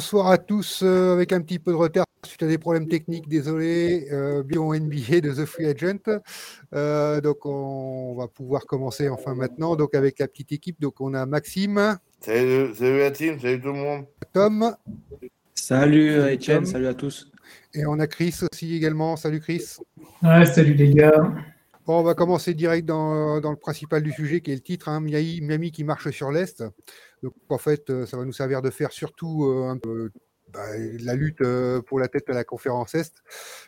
bonsoir à tous euh, avec un petit peu de retard suite à des problèmes techniques, désolé, euh, Bion NBA de The Free Agent. Euh, donc on, va pouvoir commencer enfin maintenant donc avec la petite équipe. Donc on a Maxime. Salut, salut la team, salut tout le monde. Tom. Salut Etienne, salut à tous. Et on a Chris aussi également. Salut Chris. Ouais, salut les gars. Bon, on va commencer direct dans, dans, le principal du sujet qui est le titre, hein, Miami, Miami qui marche sur l'Est. Donc en fait, euh, ça va nous servir de faire surtout euh, bah, la lutte euh, pour la tête de la conférence Est,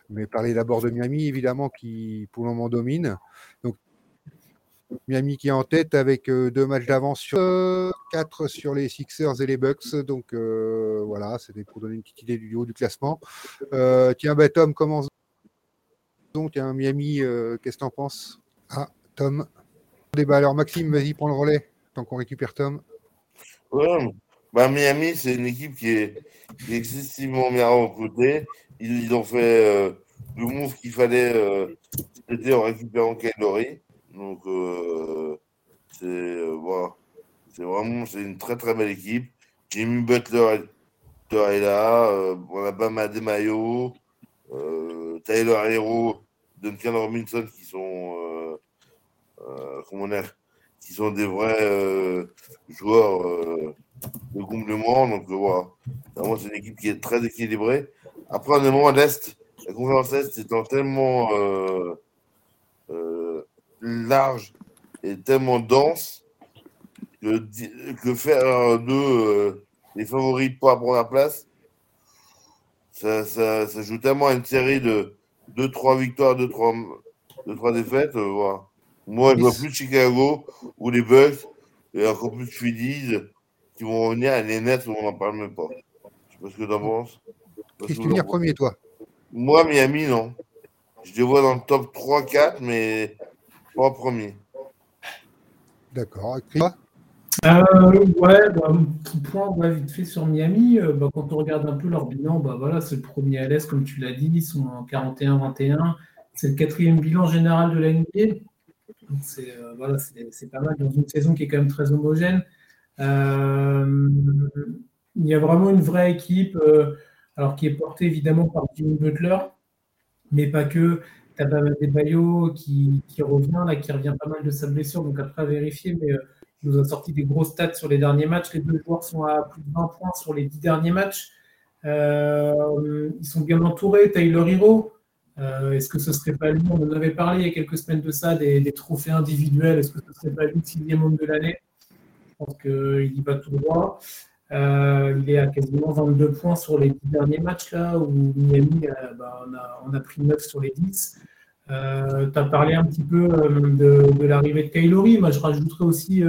mais parler d'abord de Miami, évidemment, qui pour le moment domine. Donc Miami qui est en tête avec deux matchs d'avance sur quatre sur les Sixers et les Bucks. Donc voilà, c'était pour donner une petite idée du haut du classement. tiens, bah, Tom commence donc. Tiens, Miami, qu'est-ce que tu en penses? Ah, Tom. Alors Maxime, vas-y, prends le relais tant qu'on récupère Tom. Ouais. Bah, Miami, c'est une équipe qui est, excessivement bien recrutée. Ils, ils, ont fait euh, le move qu'il fallait euh, en récupérant Kylori. Donc, euh, c'est voilà. vraiment c'est une très très belle équipe. Jimmy Butler est, là. On a Bama Demayo, euh, Tyler Hero, Duncan Robinson qui sont comment on qui sont des vrais joueurs euh, de complément. Donc euh, voilà, vraiment c'est une équipe qui est très équilibrée. Après, on est moins l'Est. La conférence Est étant tellement euh, large et tellement dense que, que faire d'eux les favoris pour la première place, ça, ça, ça, joue tellement à une série de 2-3 victoires, 2-3 défaites. voilà. Moi, je vois plus Chicago ou les Bucks et encore plus Phillies qui vont revenir à les Nets où on n'en parle même pas. Je sais pas ce que tu en penses. Qui finir premier, toi? Moi, Miami, non. Je les vois dans le top 3-4, mais pas premier. D'accord. Euh, ouais, bah, petit point vite fait sur Miami. Euh, bah, quand on regarde un peu leur bilan, bah, voilà, c'est le premier à l'Est, comme tu l'as dit. Ils sont en 41-21. C'est le quatrième bilan général de la NBA. C'est euh, voilà, pas mal dans une saison qui est quand même très homogène. Euh, il y a vraiment une vraie équipe, euh, alors qui est portée évidemment par Jimmy Butler, mais pas que. Tu as des Bayo qui, qui, revient, là, qui revient pas mal de sa blessure, donc après à vérifier, mais il nous a sorti des gros stats sur les derniers matchs. Les deux joueurs sont à plus de 20 points sur les 10 derniers matchs. ils sont bien entourés. Taylor Hero, euh, est-ce que ce serait pas lui On en avait parlé il y a quelques semaines de ça, des, trophées individuels. Est-ce que ce serait pas lui le sixième homme de l'année? Je pense qu'il y va tout droit. Euh, il est à quasiment 22 points sur les 10 derniers matchs, là, où Miami, euh, bah, on, a, pris 9 sur les 10. tu as parlé un petit peu de, l'arrivée de Kylori. Moi, je rajouterais aussi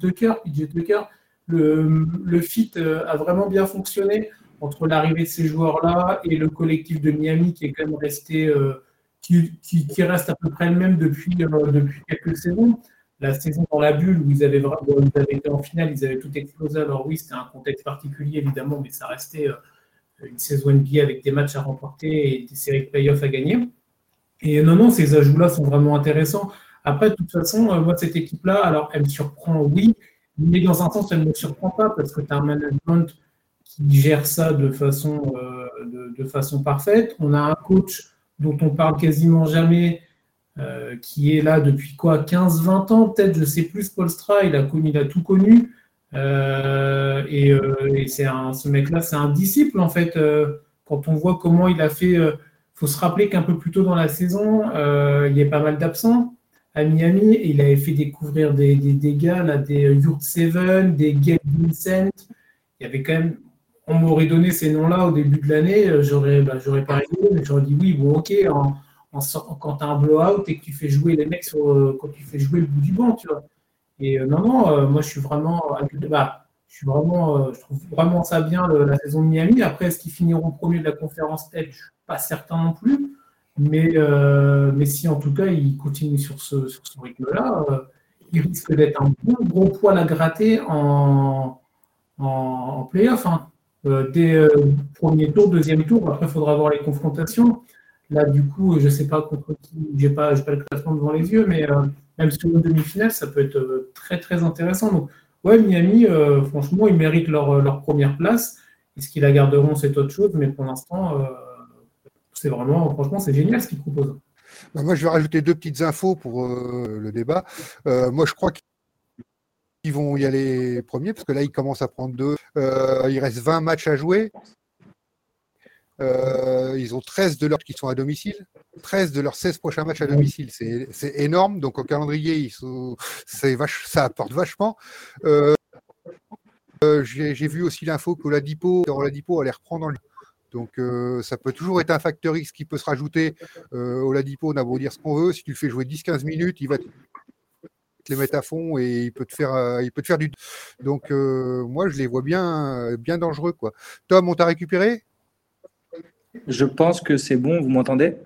Tucker, PJ Tucker. Le fit a vraiment bien fonctionné entre l'arrivée de ces joueurs-là et le collectif de Miami qui est quand même resté, euh, qui, reste à peu près le même depuis, euh, quelques saisons. La saison dans la bulle où ils avaient, ils avaient été en finale, ils avaient tout explosé. Alors oui, c'était un contexte particulier évidemment, mais ça restait euh, une saison NBA avec des matchs à remporter et des séries de playoffs à gagner. Et non, non, ces ajouts-là sont vraiment intéressants. Après, de toute façon, moi, cette équipe-là, alors, elle me surprend, oui, mais dans un sens, elle ne me surprend pas parce que tu as un management qui gère ça de façon, euh, de, façon parfaite. On a un coach dont on parle quasiment jamais, euh, qui est là depuis quoi 15-20 ans, peut-être, je sais plus, Paul Stra, il a, connu, il a tout connu. Euh, et, c'est ce mec-là, c'est un disciple, en fait. quand on voit comment il a fait, il faut se rappeler qu'un peu plus tôt dans la saison, il y a pas mal d'absents à Miami et il avait fait découvrir des, des, gars, là, des Yurt Seven, des Gabe Vincent. Il y avait quand même on m'aurait donné ces noms-là au début de l'année, euh, j'aurais bah, pas rigolé, mais j'aurais dit oui, bon, ok, quand tu as un blowout et que tu fais jouer les mecs sur, euh, quand tu fais jouer le bout du banc, tu vois. Et euh, non, non, moi je suis vraiment, bah, je suis vraiment, je trouve vraiment ça bien la saison de Miami. Après, est-ce qu'ils finiront premier de la conférence? Tête Je suis pas certain non plus. Mais, mais si en tout cas ils continuent sur ce, sur ce rythme-là, ils risquent d'être un bon gros poil à gratter en, en, en playoff. Hein. Euh, dès euh, premier tour, deuxième tour. Après, il faudra voir les confrontations. Là, du coup, je ne sais pas contre qui, je n'ai pas, le classement devant les yeux, mais euh, même sur une demi-finale, ça peut être très, très intéressant. Donc, ouais, Miami, franchement, ils méritent leur, leur, première place. Est-ce qu'ils la garderont C'est autre chose, mais pour l'instant, c'est vraiment, franchement, c'est génial ce qu'ils proposent. Moi, je vais rajouter deux petites infos pour le débat. moi, je crois vont y aller premiers, parce que là, ils commencent à prendre deux. il reste 20 matchs à jouer. Euh, ils ont 13 de leurs qui sont à domicile, 13 de leurs 16 prochains matchs à domicile. C'est énorme. Donc au calendrier, ils sont, ça apporte vachement. Euh, euh, j'ai vu aussi l'info que Oladipo, Oladipo allait reprendre en donc ça peut toujours être un facteur X qui peut se rajouter. Euh, Oladipo, on a beau dire ce qu'on veut, si tu le fais jouer 10-15 minutes, il va te les mettre à fond et il peut te faire, il peut te faire du. Donc moi je les vois bien, bien dangereux quoi. Tom, on t'a récupéré? Je pense que c'est bon, vous m'entendez?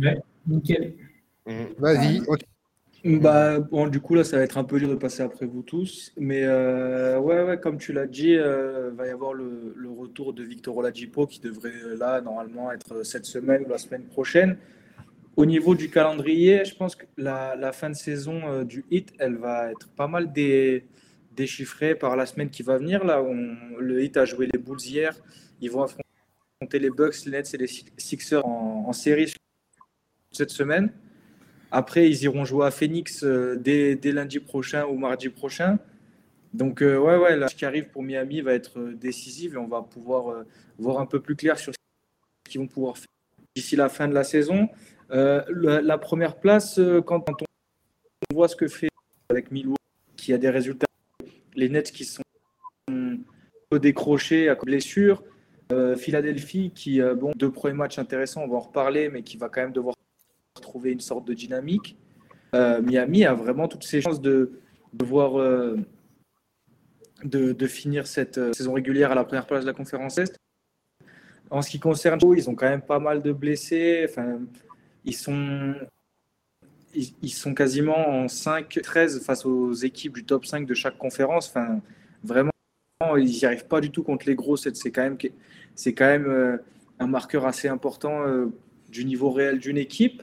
Ouais, nickel. Vas-y. Bah, bon, du coup, là, ça va être un peu dur de passer après vous tous. Mais euh, ouais, ouais, comme tu l'as dit, il euh, va y avoir le, retour de Victor Oladipo qui devrait, là, normalement, être cette semaine ou la semaine prochaine. Au niveau du calendrier, je pense que la, fin de saison euh, du HIT, elle va être pas mal déchiffrée par la semaine qui va venir. Là, le HIT a joué les Bulls hier. Ils vont affronter les Bucks, les Nets et les Sixers en, série cette semaine. Après, ils iront jouer à Phoenix euh, dès, lundi prochain ou mardi prochain. Donc, euh, ouais, ouais, ce qui arrive pour Miami va être euh, décisif et on va pouvoir voir un peu plus clair sur ce qu'ils vont pouvoir faire d'ici la fin de la saison. La, première place, quand on voit ce que fait avec Milwaukee, qui a des résultats, les Nets qui sont décrochés à blessure, euh, Philadelphie, qui, euh, bon, deux premiers matchs intéressants, on va en reparler, mais qui va quand même devoir trouver une sorte de dynamique. Euh, Miami a vraiment toutes ses chances de, de de, finir cette saison régulière à la première place de la conférence Est. En ce qui concerne, ils ont quand même pas mal de blessés. Enfin, ils sont, ils, sont quasiment en 5-13 face aux équipes du top 5 de chaque conférence. Enfin, vraiment, ils n'y arrivent pas du tout contre les gros. C'est quand même c'est quand même euh, un marqueur assez important euh, du niveau réel d'une équipe.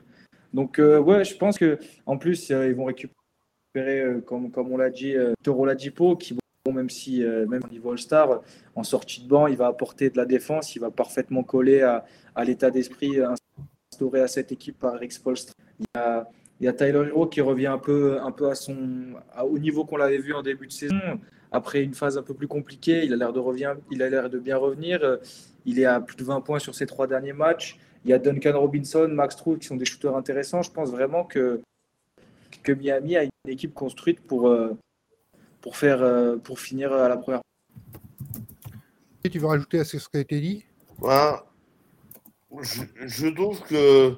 Donc, euh, ouais, je pense que en plus, ils vont récupérer, comme, comme on l'a dit, Toro Ladipo, qui, même si, même au niveau All-Star, en sortie de banc, il va apporter de la défense, il va parfaitement coller à, à l'état d'esprit instauré à cette équipe par Eric Spolstra. Il y a, il y a Tyler Hero qui revient un peu, un peu à son, au niveau qu'on l'avait vu en début de saison après une phase un peu plus compliquée. Il a l'air de, revient, il a l'air de bien revenir. Il est à plus de 20 points sur ses trois derniers matchs. Il y a Duncan Robinson, Max Truth qui sont des shooters intéressants. Je pense vraiment que, que Miami a une équipe construite pour, euh, pour, faire, euh, pour finir à la première. Et tu veux rajouter à ce qui a été dit? Je, trouve que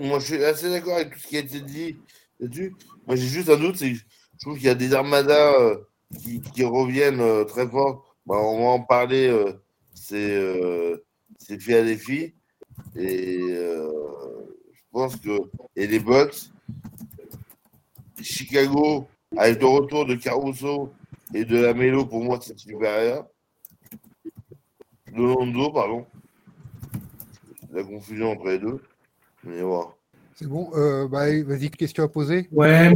moi je suis assez d'accord avec tout ce qui a été dit là-dessus. Moi j'ai juste un doute, c'est je trouve qu'il y a des armadas euh, qui, reviennent euh, très fort. Bah, on va en parler. Euh, c'est c'est Philadelphie. Et je pense que. Et les Bucks. Chicago, avec le retour de Caruso et de la Mélo, pour moi, c'est supérieur. De Londo, pardon. La confusion entre les deux. Mais voilà. C'est bon. bah, Vas-y, question à poser. Ouais,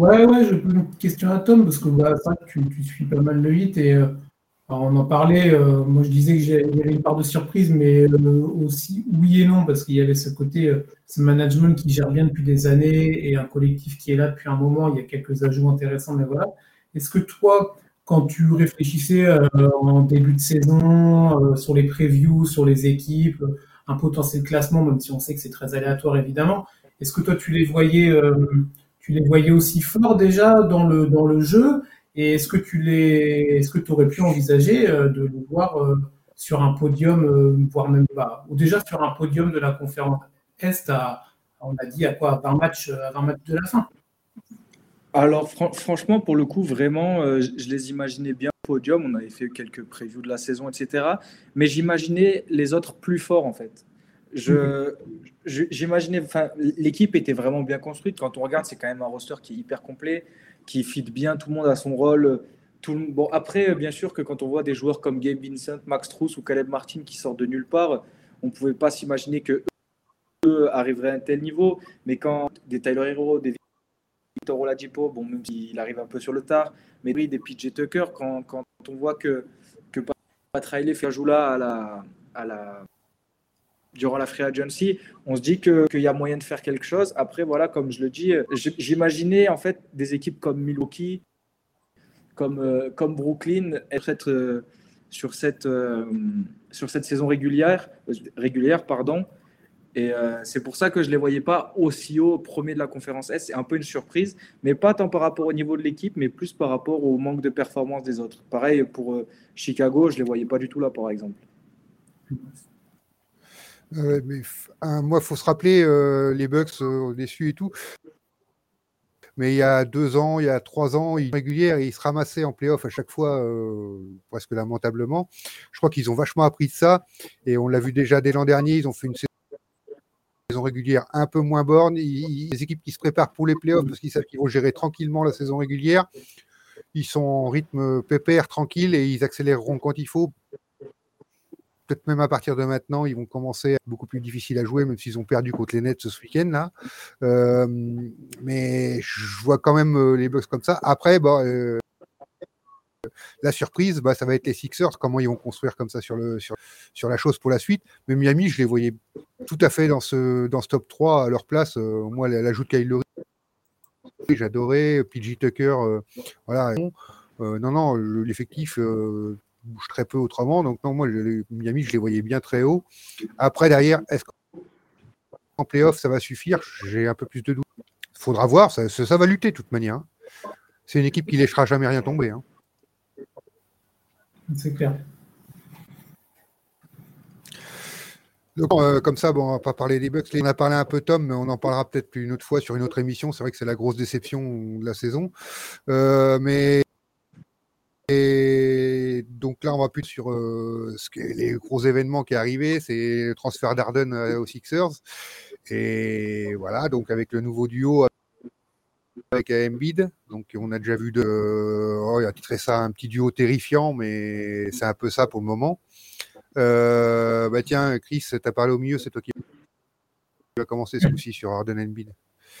Ouais, ouais, je pose une question à Tom, parce que bah, tu, suis pas mal le hit et euh, on en parlait. Euh, moi, je disais qu'il y avait une part de surprise, mais euh, aussi oui et non, parce qu'il y avait ce côté, ce management qui gère bien depuis des années et un collectif qui est là depuis un moment. Il y a quelques ajouts intéressants, mais voilà. Est-ce que toi, quand tu réfléchissais en début de saison, sur les previews, sur les équipes, un potentiel classement, même si on sait que c'est très aléatoire évidemment, est-ce que toi tu les voyais tu les voyais aussi forts déjà dans le, dans le jeu? Et est-ce que tu les, est-ce que tu aurais pu envisager euh, de les voir euh, sur un podium, euh, voire même pas, ou déjà sur un podium de la conférence Est à, on a dit à quoi, à 20 matchs, à 20 matchs de la fin? Alors franchement, pour le coup, vraiment, je les imaginais bien au podium. On avait fait quelques previews de la saison, etc. Mais j'imaginais les autres plus forts, en fait. Je, j'imaginais, enfin, l'équipe était vraiment bien construite. Quand on regarde, c'est quand même un roster qui est hyper complet, qui fit bien, tout le monde à son rôle. Tout bon, après, bien sûr que quand on voit des joueurs comme Gabe Vincent, Max Truss ou Caleb Martin qui sortent de nulle part, on ne pouvait pas s'imaginer que eux arriveraient à un tel niveau. Mais quand des Tyler Hero, des Victor Oladipo, bon, même s'il arrive un peu sur le tard, mais des PJ Tucker, quand, quand on voit que, que Riley fait là à la, à la, durant la free agency, on se dit qu'il y a moyen de faire quelque chose. Après, voilà, comme je le dis, j'imaginais en fait des équipes comme Milwaukee, comme, euh, comme Brooklyn, être euh, sur, cette, euh, sur cette saison régulière, régulière pardon, et euh, c'est pour ça que je ne les voyais pas aussi haut premier de la conférence S. C'est un peu une surprise, mais pas tant par rapport au niveau de l'équipe, mais plus par rapport au manque de performance des autres. Pareil pour euh, Chicago, je ne les voyais pas du tout là, par exemple. Euh, mais, moi, il faut se rappeler les Bucks au-dessus et tout. Mais il y a deux ans, il y a trois ans, ils régulière et ils se ramassaient en playoff à chaque fois, presque lamentablement. Je crois qu'ils ont vachement appris de ça. Et on l'a vu déjà dès l'an dernier, ils ont fait une saison régulière un peu moins borne. les équipes qui se préparent pour les playoffs parce qu'ils savent qu'ils vont gérer tranquillement la saison régulière. Ils sont en rythme pépère, tranquille et ils accéléreront quand il faut. Peut-être même à partir de maintenant, ils vont commencer beaucoup plus difficile à jouer, même s'ils ont perdu contre les Nets ce week-end là. Euh, mais je vois quand même euh, les Bucks comme ça. Après, bah, euh, la surprise, bah, ça va être les Sixers, comment ils vont construire comme ça sur, le, sur, sur la chose pour la suite. Mais Miami, je les voyais tout à fait dans ce, dans top 3 à leur place. Euh, moi, l'ajout de Kyle j'adorais. PG Tucker, euh, voilà. Euh, non, non, l'effectif bouge très peu autrement. Donc, non, moi, Miami, je les voyais bien très haut. Après, derrière, est-ce qu'en playoff, ça va suffire? J'ai un peu plus de doute. Faudra voir, ça, ça, va lutter de toute manière. Hein. C'est une équipe qui ne laissera jamais rien tomber. Hein. C'est clair. Euh, comme ça, bon, on va pas parler des Bucks. On a parlé un peu Tom, mais on en parlera peut-être une autre fois sur une autre émission. C'est vrai que c'est la grosse déception de la saison. Euh, mais donc là, on va plus sur euh, les gros événements qui est arrivé, c'est le transfert d'Arden aux Sixers. Et voilà, donc avec le nouveau duo avec Embiid. Donc on a déjà vu de, oh, il a titré ça un petit duo terrifiant, mais c'est un peu ça pour le moment. Euh, bah tiens, Chris, t'as parlé au milieu, c'est toi qui vas commencer ce coup-ci sur Arden Embiid.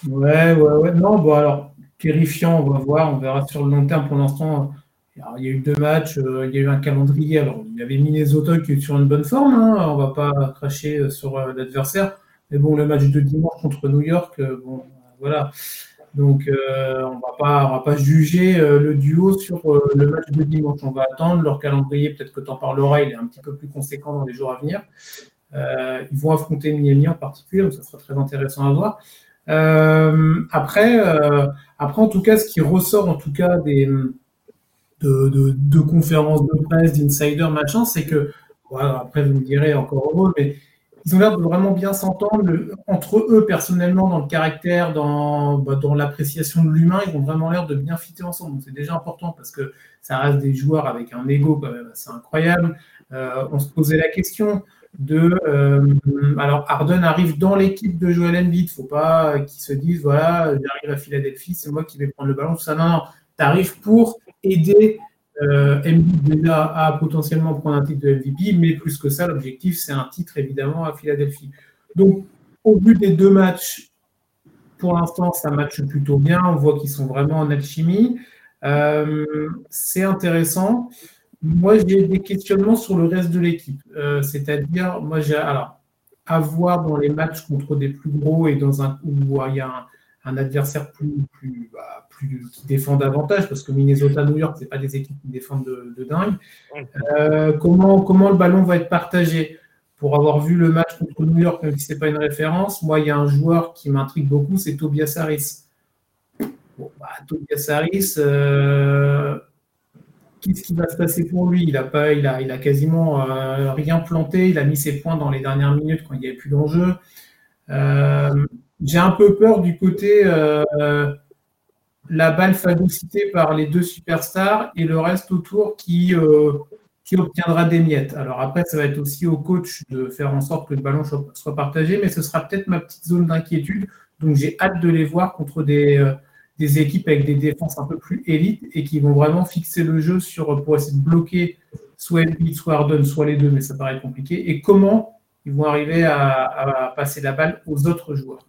Ouais, ouais, ouais. Non, bon alors terrifiant, on va voir, on verra sur le long terme. Pour l'instant, il y a eu deux matchs, euh, il y a eu un calendrier. Alors il y avait Minnesota qui est sur une bonne forme. Hein, on va pas cracher sur euh, l'adversaire. Mais bon, le match de dimanche contre New York, bon, voilà. Donc, euh, on pas, va pas juger euh, le duo sur euh, le match de dimanche. On va attendre leur calendrier. Peut-être que tu en parleras. Il est un petit peu plus conséquent dans les jours à venir. ils vont affronter Miami en particulier, donc ça sera très intéressant à voir. après, après, en tout cas, ce qui ressort en tout cas des de, conférences de presse, d'insider, machin, c'est que, après vous me direz encore heureux, mais ils ont l'air de vraiment bien s'entendre entre eux personnellement dans le caractère, dans, bah, dans l'appréciation de l'humain. Ils ont vraiment l'air de bien fitter ensemble. C'est déjà important parce que ça reste des joueurs avec un ego quand même assez incroyable. Euh, on se posait la question de euh, alors Arden arrive dans l'équipe de Joel Embiid. Faut pas qu'ils se disent voilà j'arrive à Philadelphie, c'est moi qui vais prendre le ballon. Tout non, non. Tu arrives pour aider euh, déjà a potentiellement prendre un titre de MVP, mais plus que ça, l'objectif, c'est un titre évidemment à Philadelphie. Donc, au but des deux matchs, pour l'instant, ça matche plutôt bien. On voit qu'ils sont vraiment en alchimie. Euh, c'est intéressant. Moi, j'ai des questionnements sur le reste de l'équipe. Euh, c'est-à-dire, moi, j'ai alors à voir dans les matchs contre des plus gros et dans un où il y a un, un adversaire plus, plus, bah, qui défend davantage, parce que Minnesota, New York, ce pas des équipes qui défendent de, dingue. Euh, comment, comment le ballon va être partagé? Pour avoir vu le match contre New York, même si ce pas une référence, moi, il y a un joueur qui m'intrigue beaucoup, c'est Tobias Harris. Bah, Tobias Harris, euh, qu'est-ce qui va se passer pour lui? Il a, pas, il, a, quasiment euh, rien planté, il a mis ses points dans les dernières minutes quand il n'y avait plus d'enjeu. J'ai un peu peur du côté la balle phagocytée par les deux superstars et le reste autour qui, euh, qui obtiendra des miettes. Alors après, ça va être aussi au coach de faire en sorte que le ballon soit partagé, mais ce sera peut-être ma petite zone d'inquiétude. Donc j'ai hâte de les voir contre des, euh, des équipes avec des défenses un peu plus élites et qui vont vraiment fixer le jeu sur, pour essayer de bloquer soit Embiid, soit Arden, soit les deux, mais ça paraît compliqué. Et comment ils vont arriver à passer la balle aux autres joueurs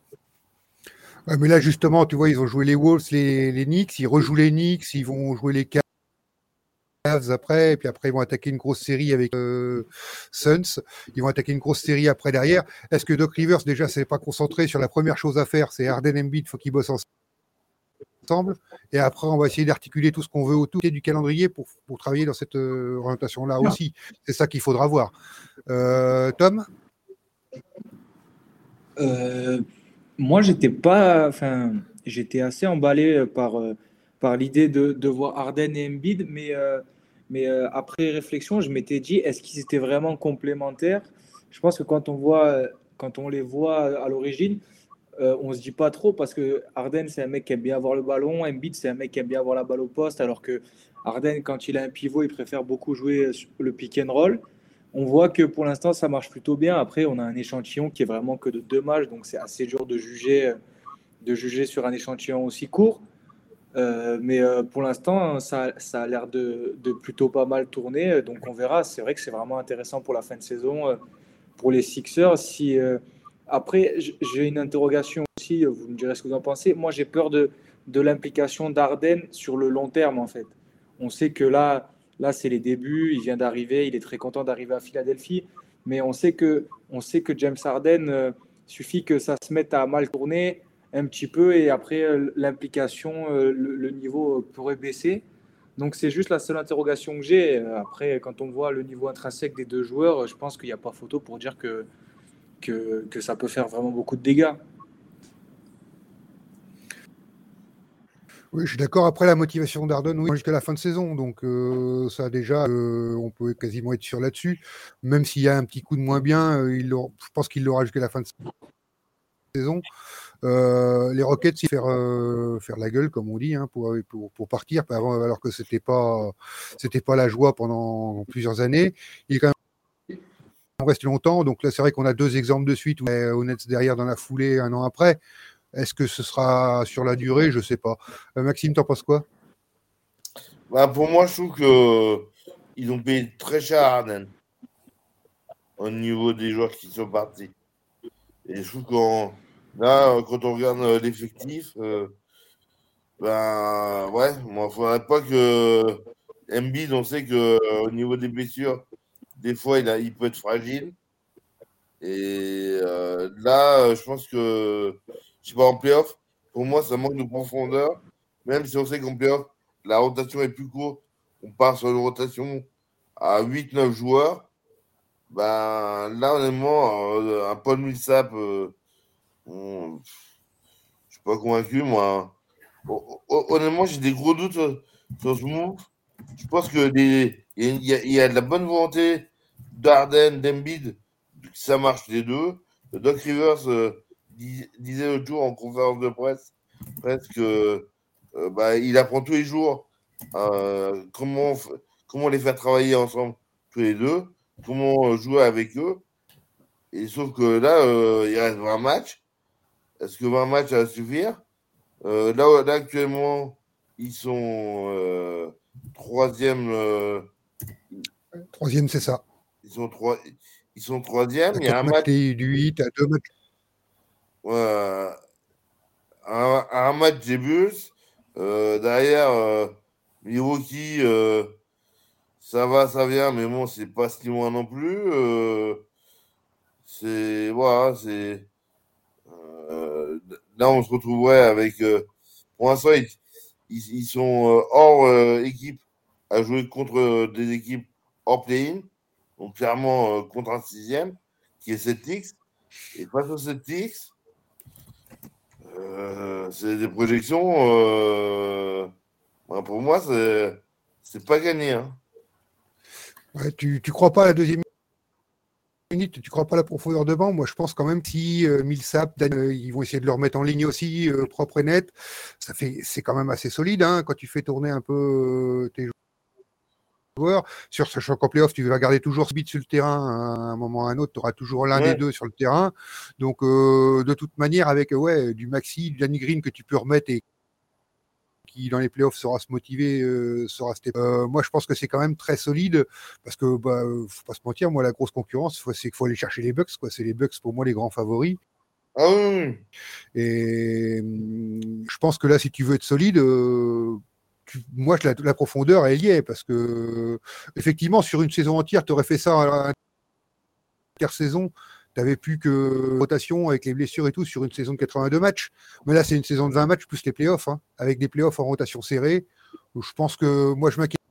mais là, justement, tu vois, ils ont joué les Wolves, les, les Knicks, ils rejouent les Knicks, ils vont jouer les après, et puis après ils vont attaquer une grosse série avec euh, Suns. Ils vont attaquer une grosse série après derrière. Est-ce que Doc Rivers déjà s'est pas concentré sur la première chose à faire, c'est Harden Embiid, faut qu'ils bossent ensemble. Et après, on va essayer d'articuler tout ce qu'on veut autour du calendrier pour, pour travailler dans cette euh, orientation-là aussi. C'est ça qu'il faudra voir. Euh, Tom? Moi, j'étais pas, enfin, j'étais assez emballé par par l'idée de, de, voir Arden et Embiid, mais, euh, mais euh, après réflexion, je m'étais dit, est-ce qu'ils étaient vraiment complémentaires? Je pense que quand on, voit, quand on les voit à l'origine, euh, on se dit pas trop parce que Arden, c'est un mec qui aime bien avoir le ballon, Embiid, c'est un mec qui aime bien avoir la balle au poste, alors que Arden, quand il a un pivot, il préfère beaucoup jouer le pick and roll. On voit que pour l'instant, ça marche plutôt bien. Après, on a un échantillon qui est vraiment que de deux matchs, donc c'est assez dur de juger, de juger sur un échantillon aussi court. Euh, mais euh, pour l'instant, ça, ça, a l'air de, de, plutôt pas mal tourner. Donc on verra. C'est vrai que c'est vraiment intéressant pour la fin de saison, euh, pour les Sixers. Si, après, j'ai une interrogation aussi. Vous me direz ce que vous en pensez. Moi, j'ai peur de, de l'implication d'Arden sur le long terme, en fait. On sait que là, là c'est les débuts. Il vient d'arriver. Il est très content d'arriver à Philadelphie. Mais on sait que, on sait que James Harden, suffit que ça se mette à mal tourner un petit peu et après euh, l'implication, euh, le, niveau euh, pourrait baisser. Donc c'est juste la seule interrogation que j'ai. Après, quand on voit le niveau intrinsèque des deux joueurs, je pense qu'il n'y a pas photo pour dire que, que, ça peut faire vraiment beaucoup de dégâts. Oui, je suis d'accord. Après la motivation d'Ardon, oui, jusqu'à la fin de saison. Donc ça déjà, on peut quasiment être sûr là-dessus. Même s'il y a un petit coup de moins bien, il je pense qu'il l'aura jusqu'à la fin de saison. Euh, les Rockets, ils faire, euh, faire la gueule, comme on dit, hein, pour, pour, partir, alors que c'était pas, pas la joie pendant plusieurs années. Il est quand même resté longtemps. Donc là, c'est vrai qu'on a deux exemples de suite. Où Nets derrière dans la foulée un an après. Est-ce que ce sera sur la durée? Je sais pas. Euh, Maxime, t'en penses quoi? Bah, Pour moi, je trouve qu'ils ont payé très cher à Arden au niveau des joueurs qui sont partis. Et je trouve qu'on Là, euh, quand on regarde euh, l'effectif, euh, ben ouais, moi, il faudrait pas que Embiid, on sait qu'au niveau des blessures, des fois, il, a, il peut être fragile. Et là, je pense que, je sais pas, en playoff, pour moi, ça manque de profondeur. Même si on sait qu'en playoff, la rotation est plus courte, on part sur une rotation à 8-9 joueurs. Ben là, honnêtement, un Paul Millsap je suis pas convaincu, moi. Honnêtement, j'ai des gros doutes sur ce move. Je pense que il y, a de la bonne volonté d'Arden, d'Embiid, ça marche les deux. Doc Rivers euh, disait l'autre jour en conférence de presse presque euh, bah, il apprend tous les jours euh, comment, comment les faire travailler ensemble tous les deux, comment jouer avec eux. Et sauf que là, il reste 20 matchs. Est-ce que 20 matchs va suffire? Euh, là, là, actuellement, ils sont euh, troisième. Euh, troisième, c'est ça. Ils sont, trois, ils sont troisième. Il y a un match. Du 8 à deux matchs. Un, match des Bulls. Derrière, euh, euh, ça va, ça vient, mais bon, c'est pas si loin non plus. Euh, c'est. Voilà, c'est. Euh, là, on se retrouverait avec. pour l'instant, ils, ils, sont hors équipe à jouer contre des équipes hors play-in. Donc, clairement, contre un sixième, qui est 7X. Et face aux 7X, euh, c'est des projections. Euh, pour moi, c'est, pas gagné. Hein. Tu crois pas à la deuxième minute, tu crois pas à la profondeur de banc? Moi, je pense quand même si euh, Millsap, Dan, euh, ils vont essayer de le remettre en ligne aussi, propre et net. Ça fait, c'est quand même assez solide hein, quand tu fais tourner un peu tes joueurs. Sur ce choc en playoff, tu vas garder toujours ce beat sur le terrain à un moment ou à un autre. Tu auras toujours l'un des deux sur le terrain. Donc, de toute manière, avec ouais, du Maxi, du Danny Green que tu peux remettre et qui dans les playoffs saura se motiver, euh, sera euh, moi, je pense que c'est quand même très solide parce que, bah, faut pas se mentir, moi, la grosse concurrence, c'est qu'il faut aller chercher les Bucks. Quoi. C'est les Bucks pour moi les grands favoris. Ah oui. Et hum, je pense que là, si tu veux être solide, euh, moi, la, la, profondeur, elle y est, parce que, effectivement, sur une saison entière, tu aurais fait ça à l'intersaison, tu n'avais plus que rotation avec les blessures et tout sur une saison de 82 matchs. Mais là, c'est une saison de 20 matchs plus les playoffs, hein, avec des playoffs en rotation serrée. je pense que moi, je m'inquiète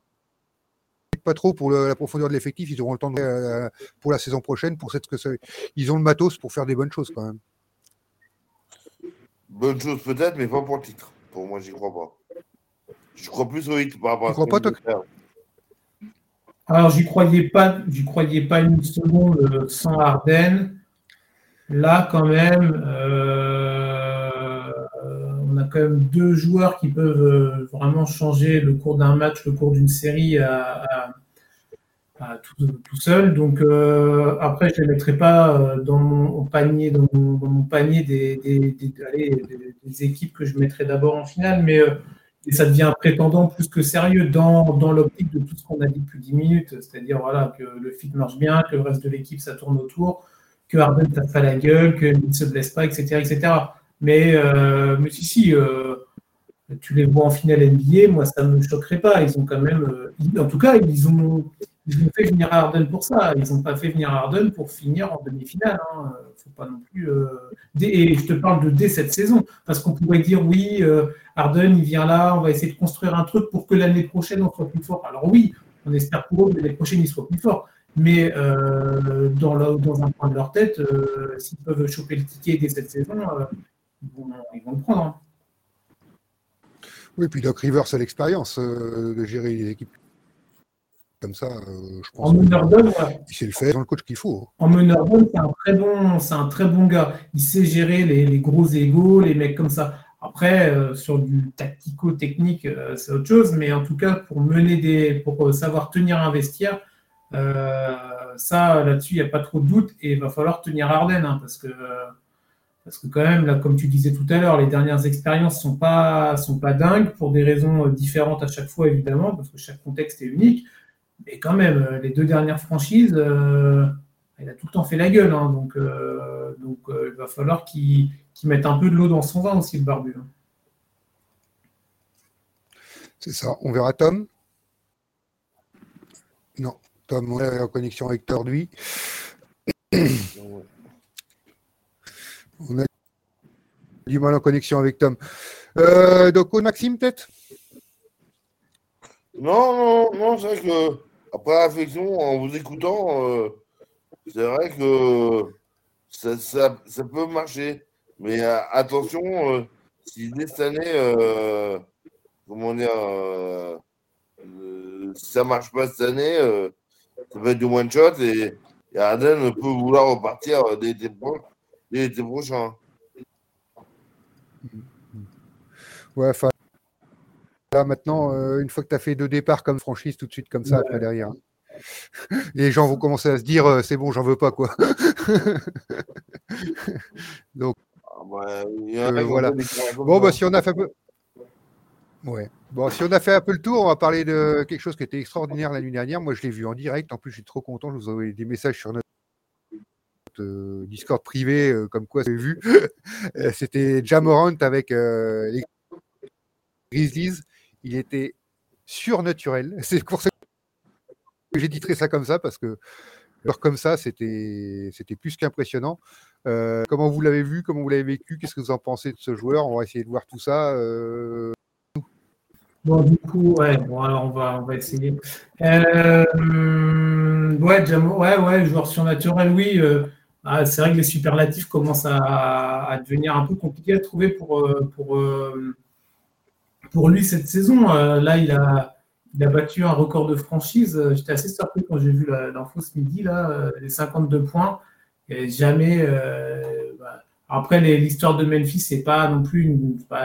pas trop pour la profondeur de l'effectif. Ils auront le temps de, euh, pour la saison prochaine. Pour cette, que ça, ils ont le matos pour faire des bonnes choses quand même. Bonnes choses peut-être, mais pas pour le titre. Pour moi, j'y crois pas. Je crois plus au hit par rapport à crois pas, toi Alors, j'y croyais pas, j'y croyais pas une seconde euh, sans Ardennes. Là, quand même, euh, on a quand même deux joueurs qui peuvent euh, vraiment changer le cours d'un match, le cours d'une série à, tout, seul. Donc après, je ne les mettrai pas dans mon panier, dans mon, panier des, des, équipes que je mettrai d'abord en finale, mais et ça devient prétendant plus que sérieux dans, dans l'optique de tout ce qu'on a dit depuis 10 minutes, c'est-à-dire voilà, que le fit marche bien, que le reste de l'équipe ça tourne autour, que Harden tape pas la gueule, qu'il ne se blesse pas, etc. etc. Mais, euh, mais si, si, euh, tu les vois en finale NBA, moi ça ne me choquerait pas. Ils ont quand même, euh, en tout cas, ils ont, fait venir Harden pour ça. Ils n'ont pas fait venir Harden pour finir en demi-finale. Hein. Faut pas non plus. et je te parle de dès cette saison, parce qu'on pourrait dire oui Arden, il vient là, on va essayer de construire un truc pour que l'année prochaine, on soit plus fort. Alors oui, on espère pour eux que l'année prochaine, ils soient plus forts. Mais euh, dans, un point de leur tête, euh, s'ils peuvent choper le ticket dès cette saison, euh, ils, vont, le prendre. Hein. Oui, puis Doc Rivers a l'expérience de gérer les équipes comme ça, je pense. En meneur d'homme, il sait le faire dans le coach qu'il faut. En meneur d'homme, c'est un très bon, c'est un très bon gars. Il sait gérer les, les gros égaux, les mecs comme ça. Après, euh, sur du tactico-technique, euh, c'est autre chose, mais en tout cas, pour mener des, pour euh, savoir tenir un vestiaire, ça, là-dessus, il n'y a pas trop de doute, et il va falloir tenir Arden, hein, parce que, parce que quand même, là, comme tu disais tout à l'heure, les dernières expériences sont pas, sont pas dingues pour des raisons différentes à chaque fois, évidemment, parce que chaque contexte est unique. Mais quand même, les deux dernières franchises, il a tout le temps fait la gueule, hein, donc, donc il va falloir qu'il qui mettent un peu de l'eau dans son vin aussi, le barbu. Hein. C'est ça. On verra Tom? Non, Tom, on est en connexion avec Torduit. on a du mal en connexion avec Tom. Euh, donc, Maxime, peut-être? Non, non, non, c'est vrai que après la réflexion, en vous écoutant, euh, c'est vrai que ça, peut marcher. Mais euh, attention, euh, si dès cette année, comment dire, si ça marche pas cette année, ça va être du one shot et, et Arden peut vouloir repartir dès l'été prochain. Ouais, enfin. Là, maintenant, une fois que tu as fait deux départs comme franchise, tout de suite comme ça, après derrière. Les gens vont commencer à se dire c'est bon, j'en veux pas quoi. Donc euh, voilà. Bon, bah, si on a fait un peu. Ouais. Bon, si on a fait un peu le tour, on va parler de quelque chose qui était extraordinaire la nuit dernière. Moi, je l'ai vu en direct. En plus, je suis trop content. Je vous envoie des messages sur notre euh, Discord privé, euh, comme quoi c'est vu. C'était Jamorant avec les Grizzlies. Il était surnaturel. C'est pour ça que j'ai titré ça comme ça, parce que alors comme ça, c'était plus qu'impressionnant. Euh, comment vous l'avez vu? Comment vous l'avez vécu? Qu'est-ce que vous en pensez de ce joueur? On va essayer de voir tout ça. Euh... Bon, du coup, ouais, bon, alors on va, on va essayer. Euh, ouais, ouais, joueur surnaturel, oui. Euh, ah, c'est vrai que les superlatifs commencent à, devenir un peu compliqués à trouver pour, euh, pour, pour lui cette saison. là, il a, battu un record de franchise. J'étais assez surpris quand j'ai vu l'info ce midi, là, les 52 points jamais. Euh, bah, après, l'histoire de Memphis, c'est pas non plus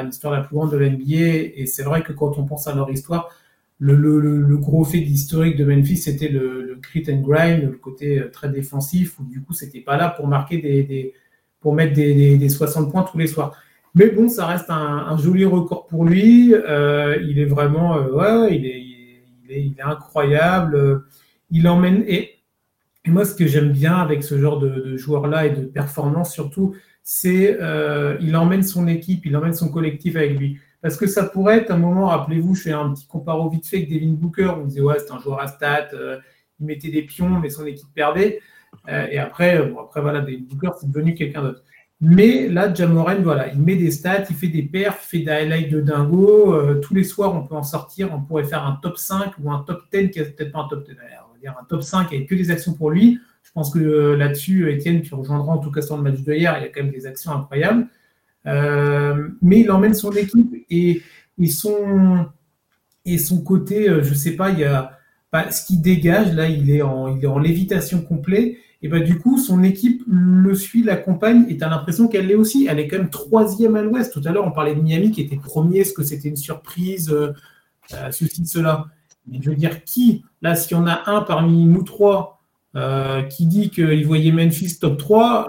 l'histoire la plus grande de l'NBA. Et c'est vrai que quand on pense à leur histoire, le, gros fait historique de Memphis, c'était le, crit and grind, le côté euh, très défensif, où du coup, c'était pas là pour marquer des, pour mettre des, 60 points tous les soirs. Mais bon, ça reste un, joli record pour lui. Euh, il est vraiment, ouais, il est, incroyable. Il emmène et moi, ce que j'aime bien avec ce genre de, de joueur-là et de performance surtout, c'est euh, il emmène son équipe, il emmène son collectif avec lui. Parce que ça pourrait être un moment, rappelez-vous, je fais un petit comparo vite fait avec Devin Booker. On disait, ouais, c'est un joueur à stats, euh, il mettait des pions, mais son équipe perdait. Euh, et après, bon, après, voilà, Devin Booker, c'est devenu quelqu'un d'autre. Mais là, Jamoren, voilà, il met des stats, il fait des perfs, il fait des highlights de dingo. Euh, tous les soirs, on peut en sortir. On pourrait faire un top 5 ou un top 10, qui peut-être pas un top 10, on va dire un top 5 avec que des actions pour lui. Je pense que euh, là-dessus, Étienne, tu rejoindras en tout cas sur le match de hier, il y a quand même des actions incroyables. Euh, mais il emmène son équipe et, son, et son côté, je sais pas, il y a bah, ce qui dégage, là, il est en, il est en lévitation complet. Et ben du coup, son équipe le suit, l'accompagne, et tu as l'impression qu'elle l'est aussi. Elle est quand même troisième à l'ouest. Tout à l'heure, on parlait de Miami qui était premier, est-ce que c'était une surprise, euh, euh, ceci, cela? Mais je veux dire, qui, là, s'il y en a un parmi nous trois euh, qui dit qu'il voyait Memphis top 3,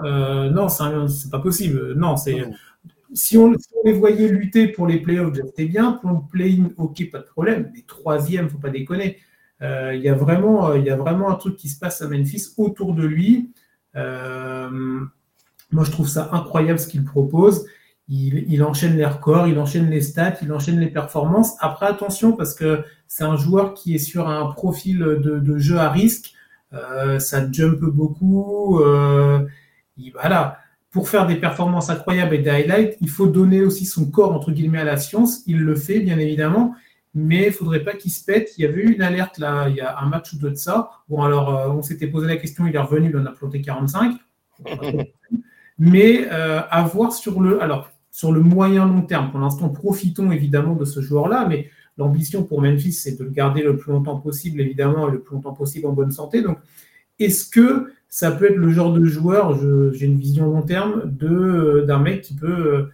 non, c'est pas possible. Non, c'est. Si on, les voyait lutter pour les playoffs, c'était bien. Pour le play-in, ok, pas de problème. Mais troisième, faut pas déconner. Euh, il, y a vraiment, euh, il y a vraiment un truc qui se passe à Memphis autour de lui. Euh, moi, je trouve ça incroyable ce qu'il propose. Il, enchaîne les records, il enchaîne les stats, il enchaîne les performances. Après, attention, parce que c'est un joueur qui est sur un profil de, jeu à risque. ça jump beaucoup. il, voilà. Pour faire des performances incroyables et des highlights, il faut donner aussi son corps, entre guillemets, à la science. Il le fait, bien évidemment mais il ne faudrait pas qu'il se pète. Il y avait eu une alerte là, il y a un match ou deux de ça. Bon, alors, euh, on s'était posé la question, il est revenu, il en a planté 45. mais euh, à voir sur le, alors, sur le moyen long terme. Pour l'instant, profitons évidemment de ce joueur-là, mais l'ambition pour Memphis, c'est de le garder le plus longtemps possible, évidemment, et le plus longtemps possible en bonne santé. Donc, est-ce que ça peut être le genre de joueur, j'ai une vision long terme, de, d'un mec qui peut,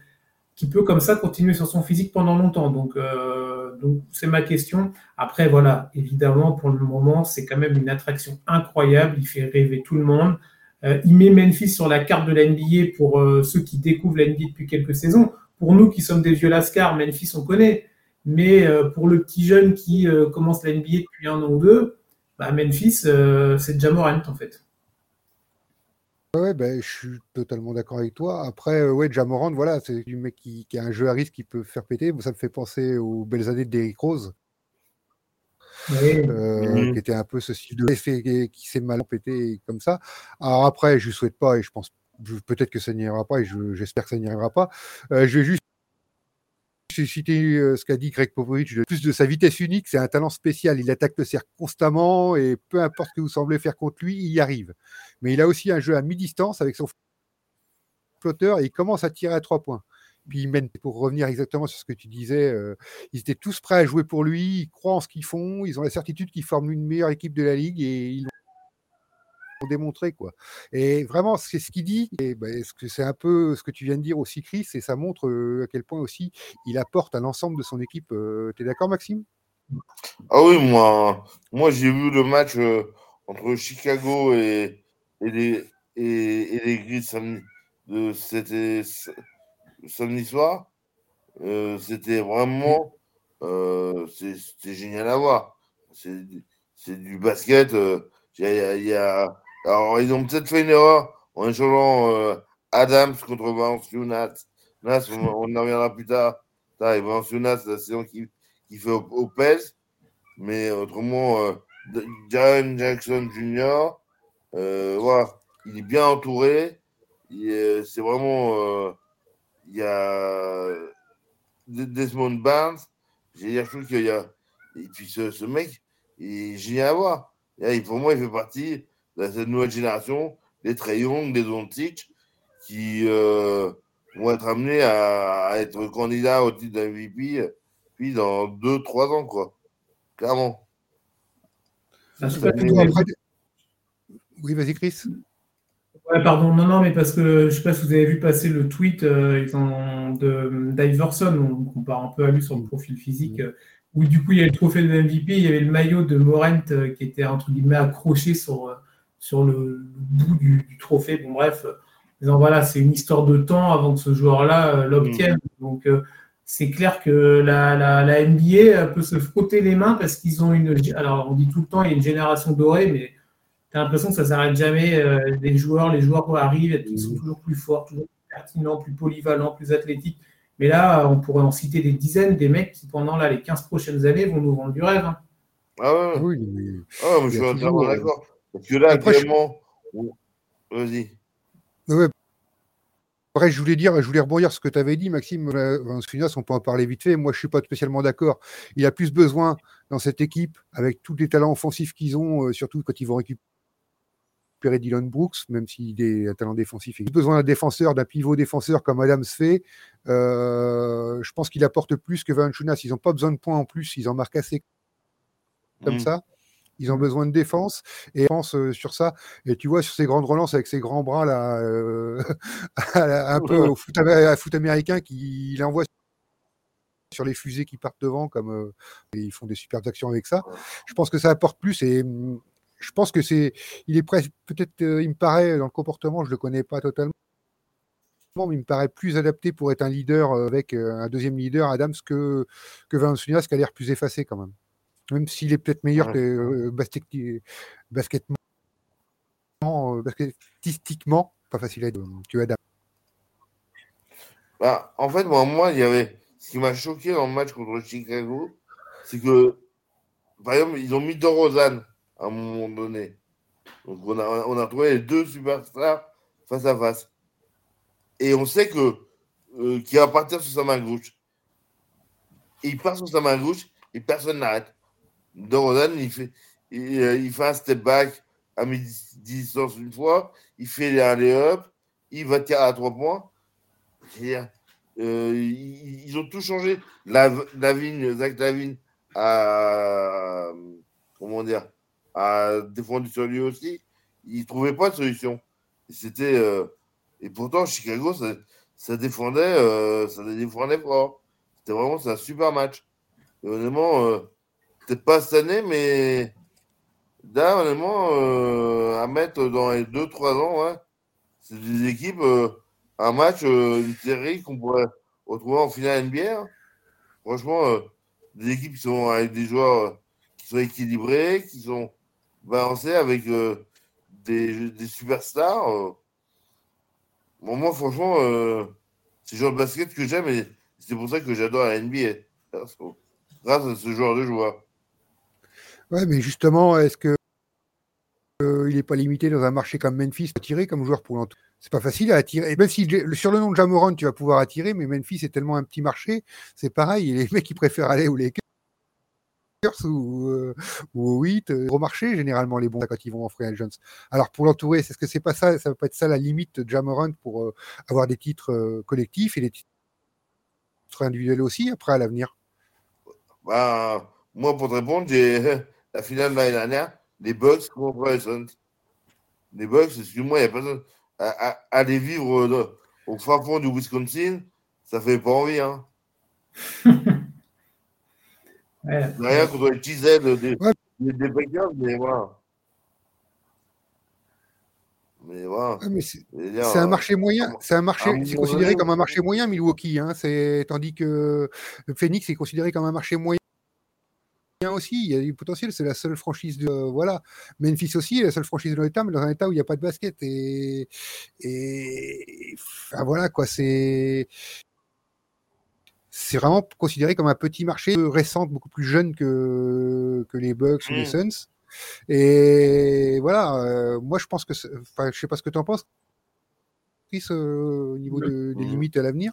qui peut comme ça continuer sur son physique pendant longtemps Donc, euh, donc c'est ma question. Après, voilà, évidemment, pour le moment, c'est quand même une attraction incroyable. Il fait rêver tout le monde. Euh, il met Memphis sur la carte de la NBA pour euh, ceux qui découvrent la NBA depuis quelques saisons. Pour nous qui sommes des vieux lascars, Memphis, on connaît. Mais euh, pour le petit jeune qui commence la NBA depuis un an ou deux, bah, Memphis, c'est Jamorant en fait. Ouais, ben, je suis totalement d'accord avec toi. Après, euh, ouais, Jamorand, voilà, c'est du mec qui, a un jeu à risque qui peut faire péter. Ça me fait penser aux belles années de Derrick Rose, euh, qui était un peu ce style de qui, qui s'est mal pété comme ça. Alors après, je ne souhaite pas et je pense peut-être que ça n'y arrivera pas et j'espère que ça n'y arrivera pas. Euh, je vais juste j'ai cité euh, ce qu'a dit Greg Popovich, plus de sa vitesse unique, c'est un talent spécial. Il attaque le cercle constamment et peu importe ce que vous semblez faire contre lui, il y arrive. Mais il a aussi un jeu à mi-distance avec son flotteur et il commence à tirer à trois points. Puis il mène, pour revenir exactement sur ce que tu disais, euh, ils étaient tous prêts à jouer pour lui, ils croient en ce qu'ils font, ils ont la certitude qu'ils forment une meilleure équipe de la ligue et ils démontrer quoi. Et vraiment, c'est ce qu'il dit. Et ben, c'est un peu ce que tu viens de dire aussi, Chris, et ça montre à quel point aussi il apporte à l'ensemble de son équipe. tu es d'accord, Maxime? Ah oui, moi, moi j'ai vu le match entre Chicago et, et les et, les samedi, samedi soir. c'était vraiment c'était génial à voir. C'est du basket. Il y, a, alors, ils ont peut-être fait une erreur en échangeant euh, Adams contre Valenciunas. Nas, on, en reviendra plus tard. Et Valenciunas, c'est la saison qui, qui fait au, PES. Mais autrement, euh, Jackson Jr., euh, voilà, il est bien entouré. C'est vraiment. Euh, il y a Desmond Barnes. J'ai je trouve qu'il y a. Et puis ce, ce mec, il est génial à voir. Et pour moi, il fait partie de cette nouvelle génération, des Trey Young, des Ontic, qui euh, vont être amenés à, être candidats au titre d'MVP puis dans 2-3 ans, quoi. Clairement. Oui, vas-y, Chris. Ouais, pardon, non, non, mais parce que je ne sais pas si vous avez vu passer le tweet euh, de d'Iverson, on compare un peu à lui sur le profil physique, euh, où du coup il y a le trophée de MVP, il y avait le maillot de Morent euh, qui était entre guillemets accroché sur, sur le, bout du, trophée. Bon, bref, disant voilà, c'est une histoire de temps avant que ce joueur-là euh, l'obtienne. Mm. Donc, euh, c'est clair que la, la, NBA peut se frotter les mains parce qu'ils ont une. Alors, on dit tout le temps, il y a une génération dorée, mais tu as l'impression que ça ne s'arrête jamais. Euh, les joueurs, les joueurs arrivent, ils sont mm. toujours plus forts, toujours plus pertinents, plus polyvalents, plus athlétiques. Mais là, on pourrait en citer des dizaines, des mecs qui, pendant là, les 15 prochaines années, vont nous vendre du rêve. hein. Ah ouais. Oui, mais- Ah, je suis euh, d'accord. Parce que là, Après, je- actuellement, on- vas-y. Ouais. Après, je voulais dire, je voulais rebondir sur ce que tu avais dit, Maxime. on peut en parler vite fait. Moi, je suis pas spécialement d'accord. Il a plus besoin dans cette équipe, avec tous les talents offensifs qu'ils ont, euh, surtout quand ils vont récupérer Dylan Brooks, même s'il est un talent défensif. Il a besoin d'un défenseur, d'un pivot défenseur comme Adams fait. Euh, je pense qu'il apporte plus que Vanciunas. Ils n'ont pas besoin de points en plus. Ils en marquent assez comme Mm. ça. Ils ont besoin de défense et je pense euh, sur ça. Et tu vois, sur ces grandes relances avec ces grands bras là, euh, un peu au foot, à foot américain, qui il envoie sur les fusées qui partent devant, comme euh, et ils font des superbes actions avec ça. Je pense que ça apporte plus et hum, je pense que c'est, il est presque, peut-être, il me paraît dans le comportement, je le connais pas totalement, mais il me paraît plus adapté pour être un leader avec un deuxième leader, Adams, que que Valanciunas, qui a l'air plus effacé quand même. Même s'il est peut-être meilleur Ouais. que euh, basket, basketement, euh, basketistiquement, pas facile à dire, que Adams. Bah, en fait, moi, moi, il y avait. Ce qui m'a choqué dans le match contre Chicago, c'est que, par exemple, ils ont mis DeRozan à un moment donné. Donc, on a, on a trouvé les deux superstars face à face. Et on sait que euh, qu'il va partir sur sa main gauche. Et il part sur sa main gauche et personne n'arrête. DeRozan, il fait, euh, il fait un step back à mi-distance une fois, il fait les alley-up, il va tirer à trois points. Euh, ils, ont tout changé. La, Zach Lavigne a, comment dire, a défendu sur lui aussi. Il ne trouvait pas de solution. C'était, euh, et pourtant, Chicago, ça, défendait, ça défendait fort. C'était vraiment un super match. Et peut-être pas cette année, mais là, honnêtement, euh, à mettre dans les 2-3 ans, c'est des équipes. euh, un match, euh, série qu'on pourrait retrouver en finale NBA. hein. Franchement, euh, des équipes qui sont avec des joueurs qui sont équilibrés, qui sont balancés avec des, des superstars. moi, franchement, c'est le genre de basket que j'aime et c'est pour ça que j'adore la NBA. Grâce à ce genre de joueurs. Ouais, mais justement, est-ce que euh, il n'est pas limité dans un marché comme Memphis à attirer comme joueur pour l'entour? C'est pas facile à attirer. Et même si sur le nom de Jamoran, tu vas pouvoir attirer, mais Memphis est tellement un petit marché, c'est pareil. Les mecs qui préfèrent aller aux Lakers ou, euh, ou au 8, euh, gros marché généralement les bons quand ils vont en free agents. Alors pour l'entourer, est-ce que c'est pas ça Ça va pas être ça la limite de Jamoran pour euh, avoir des titres euh, collectifs et des titres individuels aussi après à l'avenir? Bah, moi, pour te répondre, j'ai la finale de l'année dernière, les Bucks contre les Suns. Les Bucks, excuse-moi, il n'y a personne. À, à- aller vivre euh, au fin fond du Wisconsin, ça fait pas envie. Hein. Ouais. Rien contre les des, Ouais. des, des Packers, mais voilà. Mais voilà. Ouais, c'est- un euh, marché moyen, à- c'est un marché, c'est considéré comme un marché moyen Milwaukee, hein, c'est tandis que le Phoenix est considéré comme un marché moyen aussi. Il y a du potentiel, c'est la seule franchise de voilà. Memphis aussi est la seule franchise de l'État, mais dans un État où il n'y a pas de basket et et enfin, voilà quoi, c'est c'est vraiment considéré comme un petit marché récent, beaucoup plus jeune que que les Bucks ou les Mm. Suns. Et voilà, euh, moi je pense que, enfin, je sais pas ce que tu en penses, Chris, euh, au niveau de- des limites à l'avenir.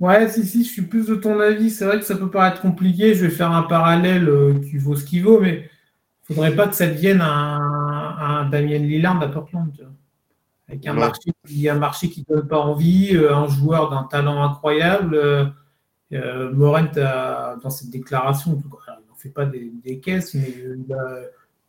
Ouais, si, si, je suis plus de ton avis. C'est vrai que ça peut paraître compliqué. Je vais faire un parallèle euh, qui vaut ce qui vaut, mais il faudrait pas que ça devienne un, un Damien Lillard à Portland. tu vois. Avec un Ouais. marché, qui- un marché qui donne pas envie, euh, un joueur d'un talent incroyable. euh, euh, Morent, a- dans cette déclaration, en tout cas, il n'en fait pas des, des caisses, mais il, a-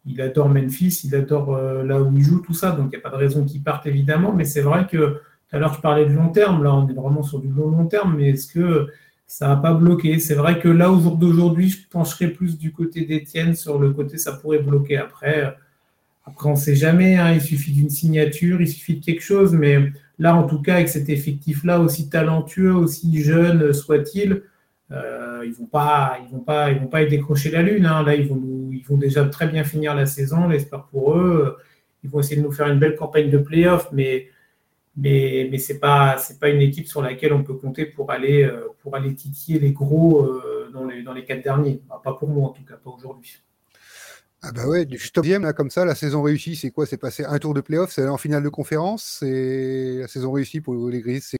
il adore Memphis, il adore là où il joue, tout ça. Donc il n'y a pas de raison qu'il parte, évidemment. Mais c'est vrai que tout à l'heure, je parlais de long terme. Là, on est vraiment sur du long, long terme. Mais est-ce que ça n'a pas bloqué? C'est vrai que là, au jour d'aujourd'hui, je pencherais plus du côté d'Étienne. Sur le côté, ça pourrait bloquer. Après, euh, après on ne sait jamais. hein, il suffit d'une signature, il suffit de quelque chose. Mais là, en tout cas, avec cet effectif-là, aussi talentueux, aussi jeune euh, soit-il, euh, ils vont vont pas, vont pas y décrocher la lune. hein. Là, ils vont, ils vont déjà très bien finir la saison. J'espère pour eux. Ils vont essayer de nous faire une belle campagne de playoff, mais Mais, mais ce n'est pas, pas une équipe sur laquelle on peut compter pour aller, pour aller titiller les gros dans, les, dans les quatre derniers. pas pour moi, en tout cas, pas aujourd'hui. Ah bah ouais, juste deuxième, là, comme ça, la saison réussie, c'est quoi? C'est passer un tour de playoff, c'est en finale de conférence, c'est la saison réussie pour les Grises, c'est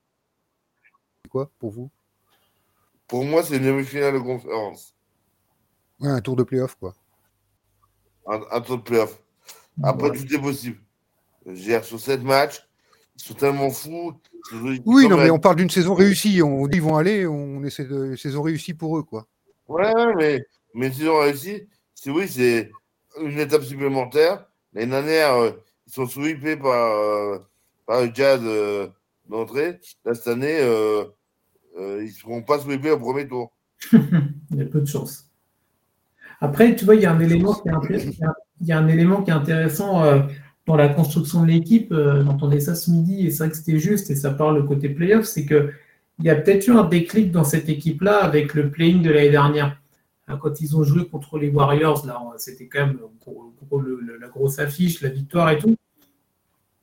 quoi pour vous? Pour moi, c'est une demi-finale de conférence. Ouais, un tour de playoff, quoi. Un, tour de playoff. Après, tout est possible. J'ai sur sept matchs, ils sont tellement fous. Oui, non, mais on parle d'une saison réussie. On dit ils vont aller, on essaie de saison réussie pour eux, quoi. Ouais, mais, mais une saison réussie, c'est oui, c'est une étape supplémentaire. L'année dernière, euh, ils sont sweepés par, euh, par le jazz euh, d'entrée. cette année, ils ne seront pas sweepés au premier tour. il y a peu de chance. Après, tu vois, il y a un élément qui est, il y a un élément qui est intéressant dans la construction de l'équipe. J'entendais ça ce midi et c'est vrai que c'était juste et ça parle le côté playoff. C'est qu'il y a peut-être eu un déclic dans cette équipe-là avec le playing de l'année dernière. Hein, quand ils ont joué contre les Warriors, là, c'était quand même la grosse affiche, la victoire et tout.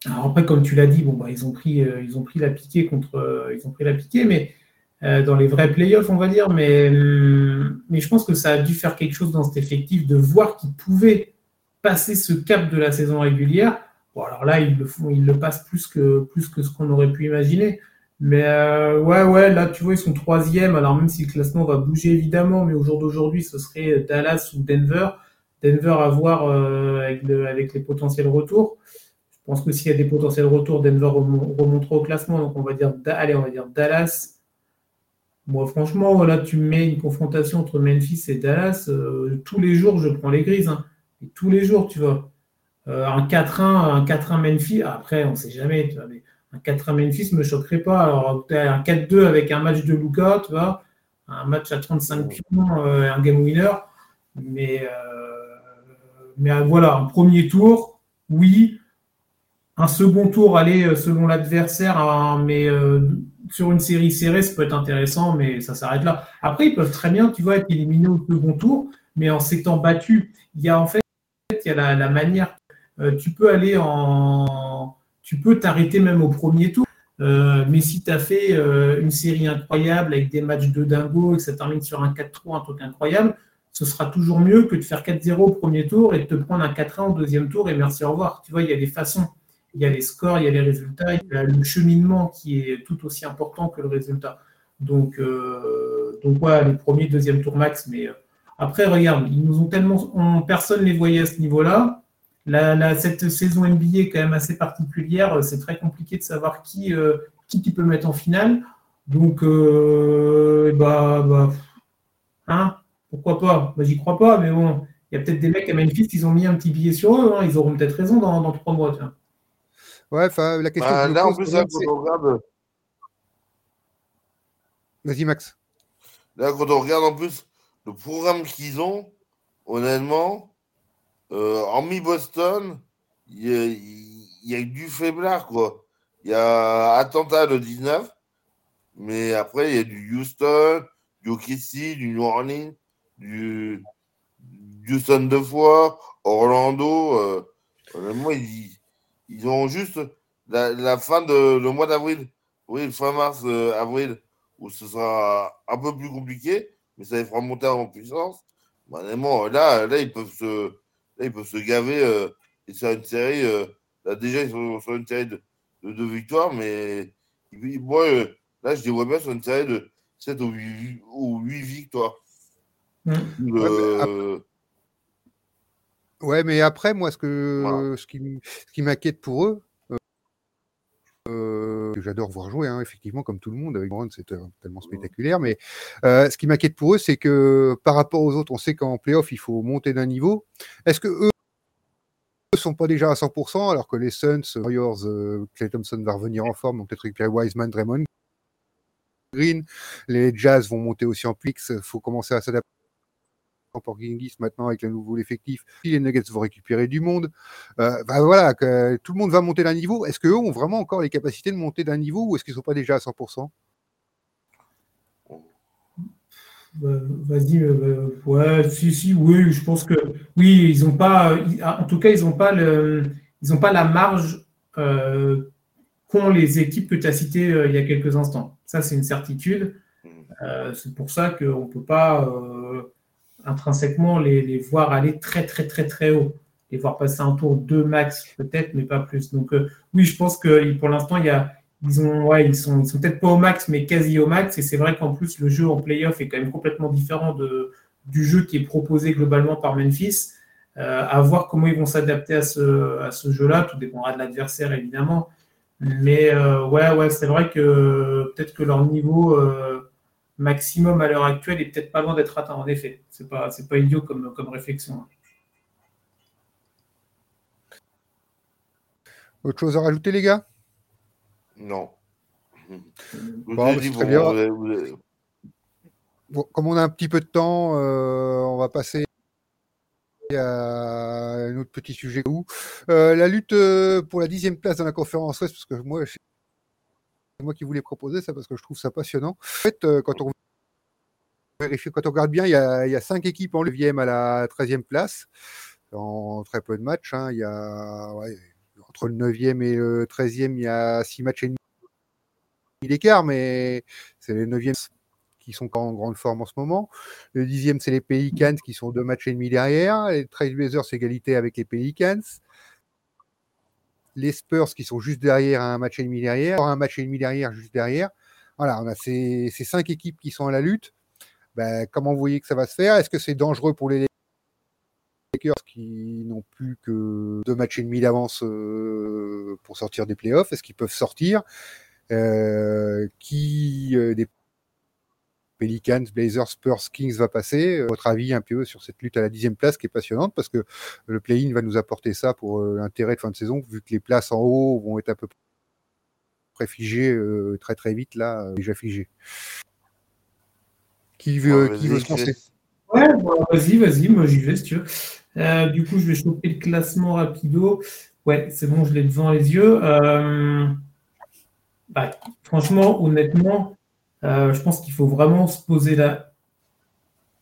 Alors après, comme tu l'as dit, bon, bah, ils, ont pris, euh, ils ont pris la piquée contre, euh, ils ont pris la piquée, mais euh, dans les vrais playoffs, on va dire. Mais je pense que ça a dû faire quelque chose dans cet effectif de voir qu'ils pouvaient passer ce cap de la saison régulière. Bon, alors là, ils le font, ils le passent plus que, plus que ce qu'on aurait pu imaginer. Mais euh, ouais, ouais, là, tu vois, ils sont troisième. Alors, même si le classement va bouger évidemment, mais au jour d'aujourd'hui, ce serait Dallas ou Denver. Denver à voir euh, avec, les potentiels retours. Je pense que s'il y a des potentiels retours, Denver remontera au classement. Donc, on va dire, allez, on va dire Dallas. Moi, franchement, là, tu mets une confrontation entre Memphis et Dallas. Euh, tous les jours, je prends les grises. Hein. Tous les jours, tu vois. un 4-1, un 4-1 Memphis. Après, on ne sait jamais. Tu vois, mais un 4 1 Memphis ne me choquerait pas. Alors, un 4-2 avec un match de Luca, tu vois, un match à 35 pions, euh, un game winner. Mais, euh, mais euh, voilà, un premier tour, oui. Un second tour, aller selon l'adversaire, hein, mais sur une série serrée, ça peut être intéressant, mais ça s'arrête là. Après, ils peuvent très bien, tu vois, être éliminés au second tour, mais en s'étant battus. Il y a en fait, la, manière. tu peux aller en tu peux t'arrêter même au premier tour. Euh, mais si tu as fait euh, une série incroyable avec des matchs de dingo et que ça termine sur un 4-3, un truc incroyable, ce sera toujours mieux que de faire 4-0 au premier tour et de te prendre un 4-1 au deuxième tour et merci, au revoir. Tu vois, il y a des façons. Il y a les scores, il y a les résultats, il y a le cheminement qui est tout aussi important que le résultat. Donc, euh, donc ouais, le premier, deuxième tour max. Mais après, regarde, ils nous ont tellement. personne ne les voyait à ce niveau-là cette saison NBA est quand même assez particulière. C'est très compliqué de savoir qui, euh, qui tu peux mettre en finale. Donc, euh, bah, bah, hein, pourquoi pas? Bah, J'y crois pas, mais bon, il y a peut-être des mecs à Memphis qui ont mis un petit billet sur eux. Hein. Ils auront peut-être raison dans, trois mois. Tiens. Ouais, enfin, la question. Bah, là, en plus, Vas-y, Max. Là, quand on regarde en plus le programme qu'ils ont, honnêtement, euh, en mi-Boston, il y, a du faiblard, quoi. Il y a Atlanta le 19, mais après, il y a du Houston, du OKC, du New Orleans, du Houston deux fois, Orlando. Euh, vraiment, ils, ils, ont juste la, fin de le mois d'avril, oui, fin mars, euh, avril, où ce sera un peu plus compliqué, mais ça les fera monter en puissance. Vraiment, là, là, ils peuvent se Là, ils peuvent se gaver euh, et faire une série. Euh, là, déjà, ils sont sur une série de, de, victoires, mais moi, euh, là, je les vois bien sur une série de 7 ou 8, ou 8 victoires. Mmh. Ouais, mais après, moi, ce, que, ce qui, ce qui m'inquiète pour eux, j'adore voir jouer, hein, effectivement, comme tout le monde, avec Brown, c'est tellement spectaculaire, mais ce qui m'inquiète pour eux, c'est que par rapport aux autres, on sait qu'en playoff, il faut monter d'un niveau. Est-ce que eux ne sont pas déjà à 100%, alors que les Suns, Warriors, Clay Thompson va revenir en forme, donc peut-être récupérer Wiseman, Draymond Green, les Jazz vont monter aussi en pix, il faut commencer à s'adapter pour Gingis maintenant avec le nouveau effectif. Les Nuggets vont récupérer du monde. Euh, bah voilà, que tout le monde va monter d'un niveau. Est-ce qu'eux ont vraiment encore les capacités de monter d'un niveau ou est-ce qu'ils ne sont pas déjà à 100% bah, Vas-y, euh, ouais, si, si, oui, je pense que oui, ils n'ont pas, en tout cas, ils n'ont pas le, ils ont pas la marge euh, qu'ont les équipes que tu as citées il y a quelques instants. Ça, c'est une certitude. Mm. c'est pour ça qu'on ne peut pas intrinsèquement les, voir aller très, très, très, très haut. Les voir passer un tour 2 max, peut-être, mais pas plus. Donc, oui, je pense que pour l'instant, il y a ils ont, ouais, ils sont, ils sont peut-être pas au max, mais quasi au max. Et c'est vrai qu'en plus, le jeu en playoff est quand même complètement différent de, du jeu qui est proposé globalement par Memphis. Euh, à voir comment ils vont s'adapter à ce, à ce jeu-là. Tout dépendra de l'adversaire, évidemment. Mais euh, ouais, ouais, c'est vrai que peut-être que leur niveau euh, maximum à l'heure actuelle est peut-être pas loin d'être atteint, en effet. C'est pas, c'est pas idiot comme, comme réflexion. Autre chose à rajouter, les gars? Non. Bon, très bien. comme on a un petit peu de temps, euh, on va passer à un autre petit sujet. Euh, la lutte euh, pour la dixième place dans la conférence Ouest, parce que moi, moi qui voulais proposer ça parce que je trouve ça passionnant. En fait, quand on vérifie, quand on regarde bien, il y a, cinq équipes en 9e à la 13e place en très peu de matchs. Hein. Il y a entre le 9e et le 13e, il y a 6 matchs et demi d'écart, mais c'est les 9e qui sont en grande forme en ce moment. Le 10e, c'est les Pelicans qui sont deux matchs et demi derrière. Les Trailblazers, égalité avec les Pelicans. Les Spurs qui sont juste derrière, un match et demi derrière. Un match et demi derrière, juste derrière. Voilà, on a ces, cinq équipes qui sont à la lutte. Ben, comment vous voyez que ça va se faire? Est-ce que c'est dangereux pour les Lakers qui n'ont plus que deux matchs et demi d'avance euh, pour sortir des playoffs? Est-ce qu'ils peuvent sortir? Euh, euh, Pelicans, Blazers, Spurs, Kings va passer Votre avis un peu sur cette lutte à la dixième place qui est passionnante parce que le play-in va nous apporter ça pour l'intérêt de fin de saison vu que les places en haut vont être un peu près figées très très vite là, déjà figées. Qui veut, qui veut se lancer Ouais, vas-y, vas-y, moi j'y vais si tu veux. Euh, du coup, je vais choper le classement rapido. Ouais, c'est bon, je l'ai devant les yeux. Euh, bah, franchement, honnêtement, euh, je pense qu'il faut vraiment se poser la.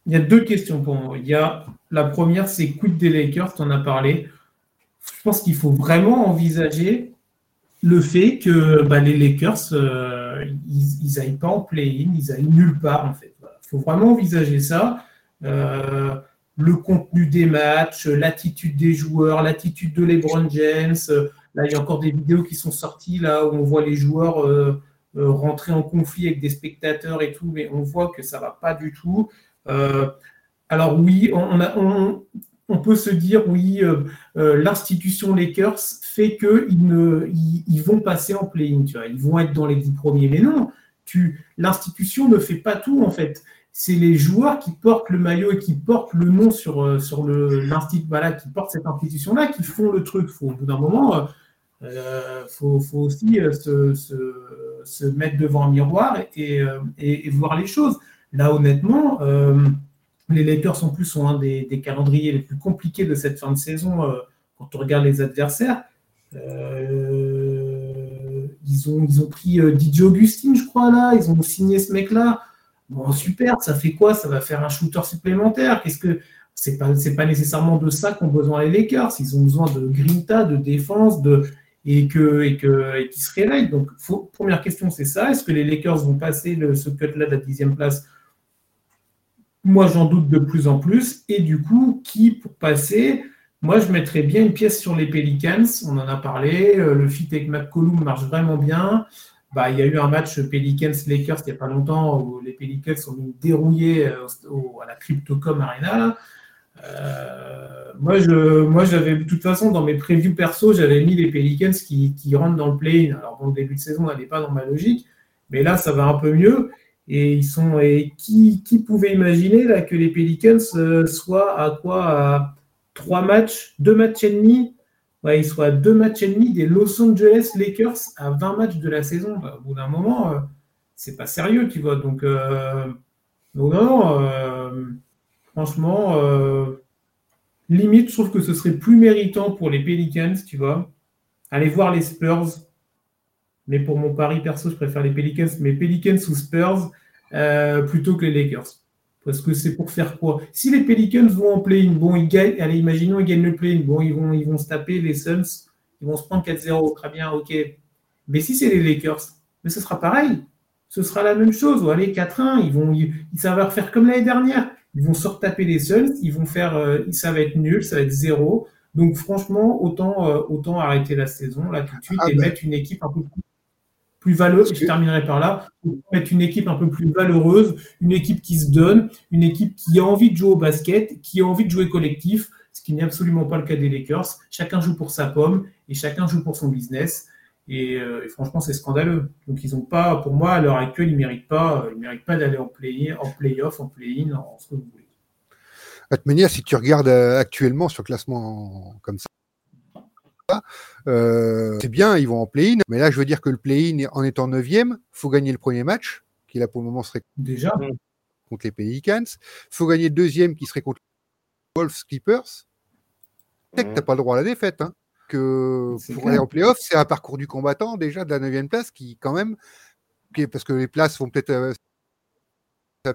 Il y a deux questions pour moi. Il y a la première, c'est quid des Lakers, tu en as parlé. Je pense qu'il faut vraiment envisager le fait que bah, les Lakers, ils n'aillent pas en play-in, ils aillent nulle part en fait. Il faut vraiment envisager ça. Euh, le contenu des matchs, l'attitude des joueurs, l'attitude de LeBron James. Là, il y a encore des vidéos qui sont sorties là où on voit les joueurs euh, euh, rentrer en conflit avec des spectateurs et tout, mais on voit que ça va pas du tout. alors oui, on, on, peut se dire oui, l'institution Lakers fait que ils, ils, vont passer en play-in, ils vont être dans les dix premiers, mais non. L'institution ne fait pas tout en fait c'est les joueurs qui portent le maillot et qui portent le nom sur, euh, sur l'institut, voilà, qui portent cette institution-là, qui font le truc. Au bout d'un moment, il euh, euh, faut, aussi se, se, mettre devant un miroir et, et, voir les choses. Là, honnêtement, les Lakers en plus un des, calendriers les plus compliqués de cette fin de saison quand on regarde les adversaires. ils, ont, ils ont pris DJ Augustine, je crois, là. Ils ont signé ce mec-là. Bon, super, ça fait quoi? Ça va faire un shooter supplémentaire. Qu'est-ce que c'est pas pas nécessairement de ça qu'ont besoin les Lakers. Ils ont besoin de grinta, de défense, de et que et que et qui se réveillent. Donc, première question, c'est ça. Est-ce que les Lakers vont passer ce cut-là de la dixième place? Moi, j'en doute de plus en plus. Et du coup, qui pour passer? Moi, je mettrais bien une pièce sur les Pelicans. On en a parlé. Euh, le fit avec McCollum marche vraiment bien. Bah, il y a eu un match Pelicans-Lakers il n'y a pas longtemps où les Pelicans sont mis dérouillés euh, à la Cryptocom Arena. Euh, moi, moi, j'avais de toute façon dans mes previews perso, j'avais mis les Pelicans qui, rentrent dans le play-in. Alors, bon, le début de saison n'allait pas dans ma logique, mais là, ça va un peu mieux. Et ils sont. Et qui, pouvait imaginer là que les Pelicans euh, soient à quoi à trois matchs, deux matchs et demi? Il soit à deux matchs et demi des Los Angeles Lakers à 20 matchs de la saison. Bah, au bout d'un moment, euh, c'est pas sérieux, tu vois. Donc, euh, non, euh, franchement, limite, je trouve que ce serait plus méritant pour les Pelicans, tu vois. Aller voir les Spurs. Mais pour mon pari perso, je préfère les Pelicans, mais Pelicans ou Spurs plutôt que les Lakers. Parce que c'est pour faire quoi? Si les Pelicans vont en play-in, bon, ils gagnent, allez, imaginons, ils gagnent le play-in, bon, ils vont, se taper les Suns, ils vont se prendre 4-0, très bien, ok. Mais si c'est les Lakers, mais ce sera pareil. Ce sera la même chose. Ou allez, 4-1, ils vont, ils, ça va faire comme l'année dernière. Ils vont se retaper les Suns, ils vont faire, euh, ça va être nul, ça va être zéro. Donc franchement, autant, euh, autant arrêter la saison là tout de suite Ah et ben. mettre une équipe un peu plus, plus valeureuse. Je terminerai par là. Mettre une équipe un peu plus valeureuse, une équipe qui se donne, une équipe qui a envie de jouer au basket, qui a envie de jouer collectif, ce qui n'est absolument pas le cas des Lakers. Chacun joue pour sa pomme et chacun joue pour son business. Et, euh, et franchement, c'est scandaleux. Donc, ils ont pas, pour moi, à l'heure actuelle, ils méritent pas, euh, ils méritent pas d'aller en play, en play-off, en play-in, en ce que vous voulez. De toute manière, si tu regardes euh, actuellement sur le classement comme ça, euh, c'est bien, ils vont en play-in. Mais là, je veux dire que le play-in, en étant neuvième, faut gagner le premier match, qui là pour le moment serait Déjà, contre les Pelicans. faut gagner le deuxième, qui serait contre les Wolves Clippers. T'as pas le droit à la défaite. Hein. Que pour clair. aller en playoff, c'est un parcours du combattant déjà de la neuvième place qui, quand même, qui parce que les places vont peut-être euh, ça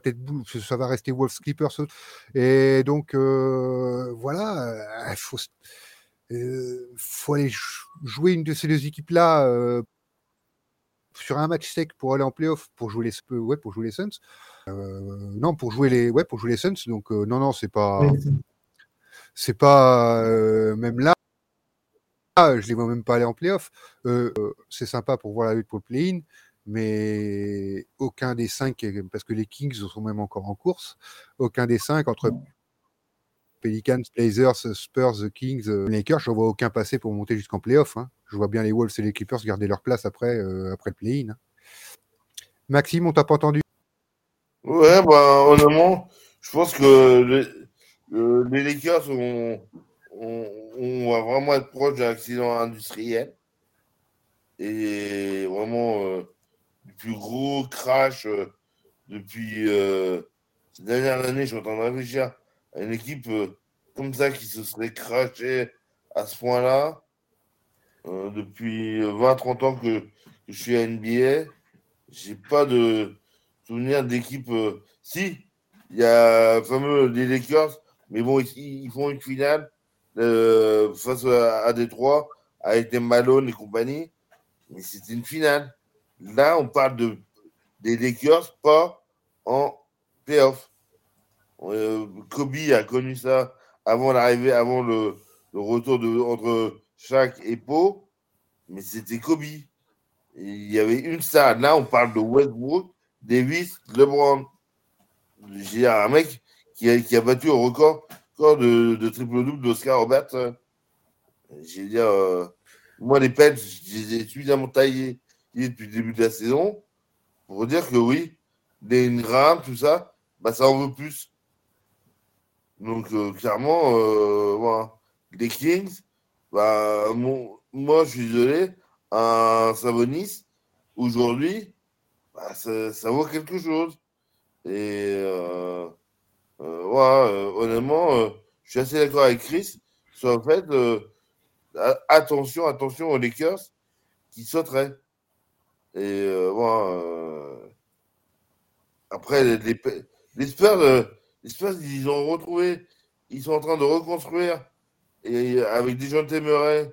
va ça rester Wolves Clippers et donc euh, voilà il faut euh, faut aller jouer une de ces deux équipes là sur un match sec pour aller en playoff pour jouer les ouais pour jouer les Suns Euh, non pour jouer les ouais pour jouer les Suns donc euh, non non c'est pas c'est- pas euh, même là ah, je les vois même pas aller en playoff. Euh, euh, c'est sympa pour voir la lutte pour le play-in, mais aucun des cinq, parce que les Kings sont même encore en course, aucun des cinq entre Pelicans, Blazers, Spurs, Kings, euh, Lakers, je ne vois aucun passer pour monter jusqu'en playoff. Hein. Je vois bien les Wolves et les Clippers garder leur place après, euh, après le play-in. hein. Maxime, on t'a pas entendu? Ouais, bah, honnêtement, je pense que les, les Lakers ont, on, va vraiment être proche d'un accident industriel et vraiment euh, du plus gros crash euh, depuis euh, ces dernières années. Je suis en train de réfléchir à une équipe euh, comme ça qui se serait crashée à ce point-là. Depuis 20-30 ans que, je suis à NBA, j'ai pas de souvenir d'équipe. si, il y a le fameux les Lakers, mais bon, ils font une finale euh, face à, à Détroit avec des Malone et compagnie, mais c'était une finale. Là, on parle de, des Lakers, pas en playoff. Euh, Kobe a connu ça avant l'arrivée, avant le, retour de, entre Shaq et Poe, mais c'était Kobe. Il y avait une star. Là, on parle de Westbrook, Davis, LeBron. J'ai un mec qui a, qui a battu au record, de, triple-double d'Oscar Robertson. J'ai dire, euh, moi, les Pels, je les ai suffisamment taillés depuis le début de la saison pour dire que oui, les Ingram, tout ça, bah, ça en veut plus. Donc, euh, clairement, euh, voilà. les Kings, bah, moi, je suis désolé, un Savonis, aujourd'hui, bah, ça, ça vaut quelque chose. Et euh, voilà, euh, honnêtement, euh, je suis assez d'accord avec Chris sur le fait attention, attention aux Lakers qui sauteraient. Et après, les, les, ils ont retrouvé, ils sont en train de reconstruire et avec des gens Murray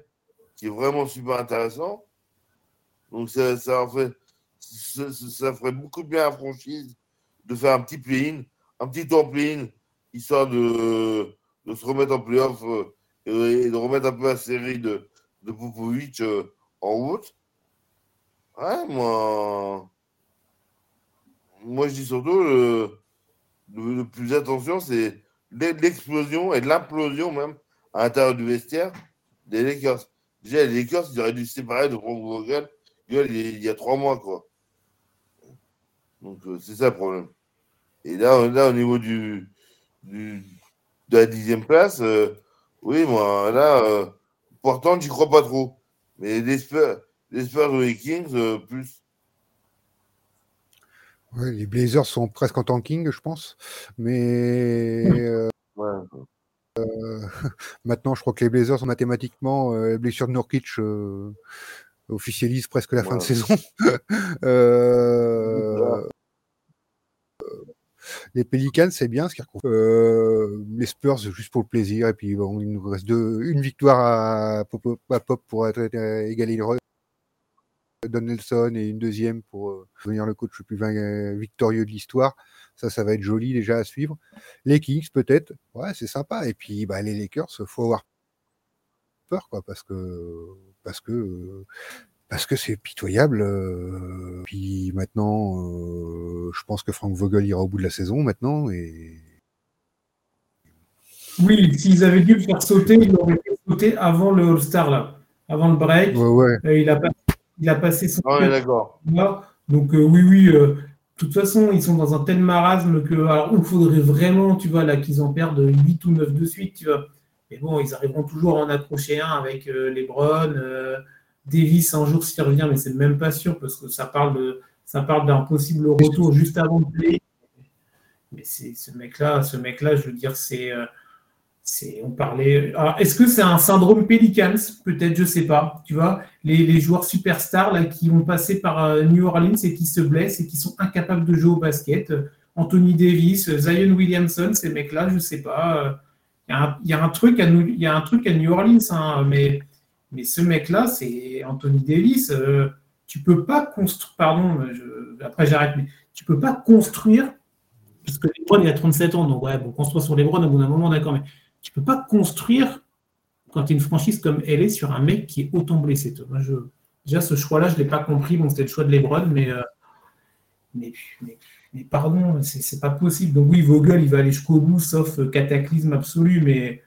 qui est vraiment super intéressant. Donc ça, ça, ça, ferait beaucoup bien à la franchise de faire un petit play-in, un petit play-in, histoire de, de se remettre en playoff euh, et, de remettre un peu la série de, de euh, en route. Ouais, moi, moi je dis surtout le, le, plus attention, c'est l'e- l'explosion et l'implosion même à l'intérieur du vestiaire des Lakers. Déjà, les Lakers, ils auraient dû se séparer de Frank Vogel il y a- trois mois, quoi. Donc, euh, c'est ça le problème. Et là, là au niveau du, du- de la dixième place, euh, oui, moi, là, euh, pourtant, j'y crois pas trop. Mais les Spurs, les Spurs les Kings, euh, plus. Ouais, Les Blazers sont presque en tanking, je pense. Mais Ouais. maintenant, je crois que les Blazers, mathématiquement, euh, la blessure de Nurkic euh, officialise presque la fin de saison. Euh, les Pelicans, c'est bien ce. Euh, les Spurs, juste pour le plaisir. Et puis, bon, il nous reste deux, une victoire à Pop, pour être, euh, égaler le Don Nelson et une deuxième pour euh, devenir le coach le plus victorieux de l'histoire. Ça, ça va être joli déjà à suivre. Les Kings, peut-être. Ouais, c'est sympa. Et puis, bah, les Lakers, faut avoir peur, quoi, parce que, parce que, parce que c'est pitoyable. Euh, puis maintenant, euh, je pense que Frank Vogel ira au bout de la saison maintenant. Et... Oui, s'ils avaient dû le faire sauter, ils l'auraient fait sauter avant le All-Star, là, avant le break. Ouais, ouais. il a pas il a passé son. Ah d'accord. Donc, euh, oui, oui. Euh, de toute façon, ils sont dans un tel marasme que. Alors, il faudrait vraiment, tu vois, là, qu'ils en perdent 8 ou 9 de suite, tu vois. Mais bon, ils arriveront toujours à en accrocher un avec euh, Lebron. Davis, un jour, s'il revient, mais c'est même pas sûr parce que ça parle. Ça parle d'un possible retour juste avant de play. Mais c'est ce mec-là, ce mec-là, je veux dire, c'est on parlait. Est-ce que c'est un syndrome Pelicans? Peut-être, je sais pas. Tu vois, les, joueurs superstars là, qui vont passer par euh, New Orleans et qui se blessent et qui sont incapables de jouer au basket. Anthony Davis, Zion Williamson, ces mecs-là, je sais pas. Il y, a un truc à New, il y a un truc à New Orleans, hein, mais, mais ce mec-là, c'est Anthony Davis. Euh, tu peux pas construire. Pardon, après j'arrête, mais tu peux pas construire. Parce que LeBron, il a 37 ans, donc ouais, bon, construire sur LeBron au bout d'un moment, d'accord, mais tu peux pas construire quand tu es une franchise comme elle est sur un mec qui est autant blessé. Moi, déjà, ce choix-là, je ne l'ai pas compris. Bon, c'était le choix de Lebron, mais, euh, mais, mais, pardon, c'est pas possible. Donc oui, Vogel, il va aller jusqu'au bout, sauf cataclysme absolu, mais,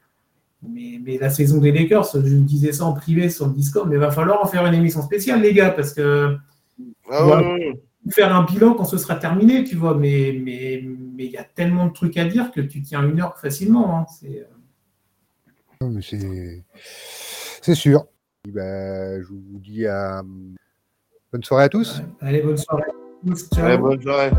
mais, la saison des Lakers, je disais ça en privé sur le Discord, mais il va falloir en faire une émission spéciale, les gars, parce que ah faire un bilan quand ce sera terminé, tu vois, mais mais mais il y a tellement de trucs à dire que tu tiens une heure facilement. Hein. C'est euh, c'est sûr. Bah, je vous dis à bonne soirée à tous. Allez, bonne soirée. bonne soirée.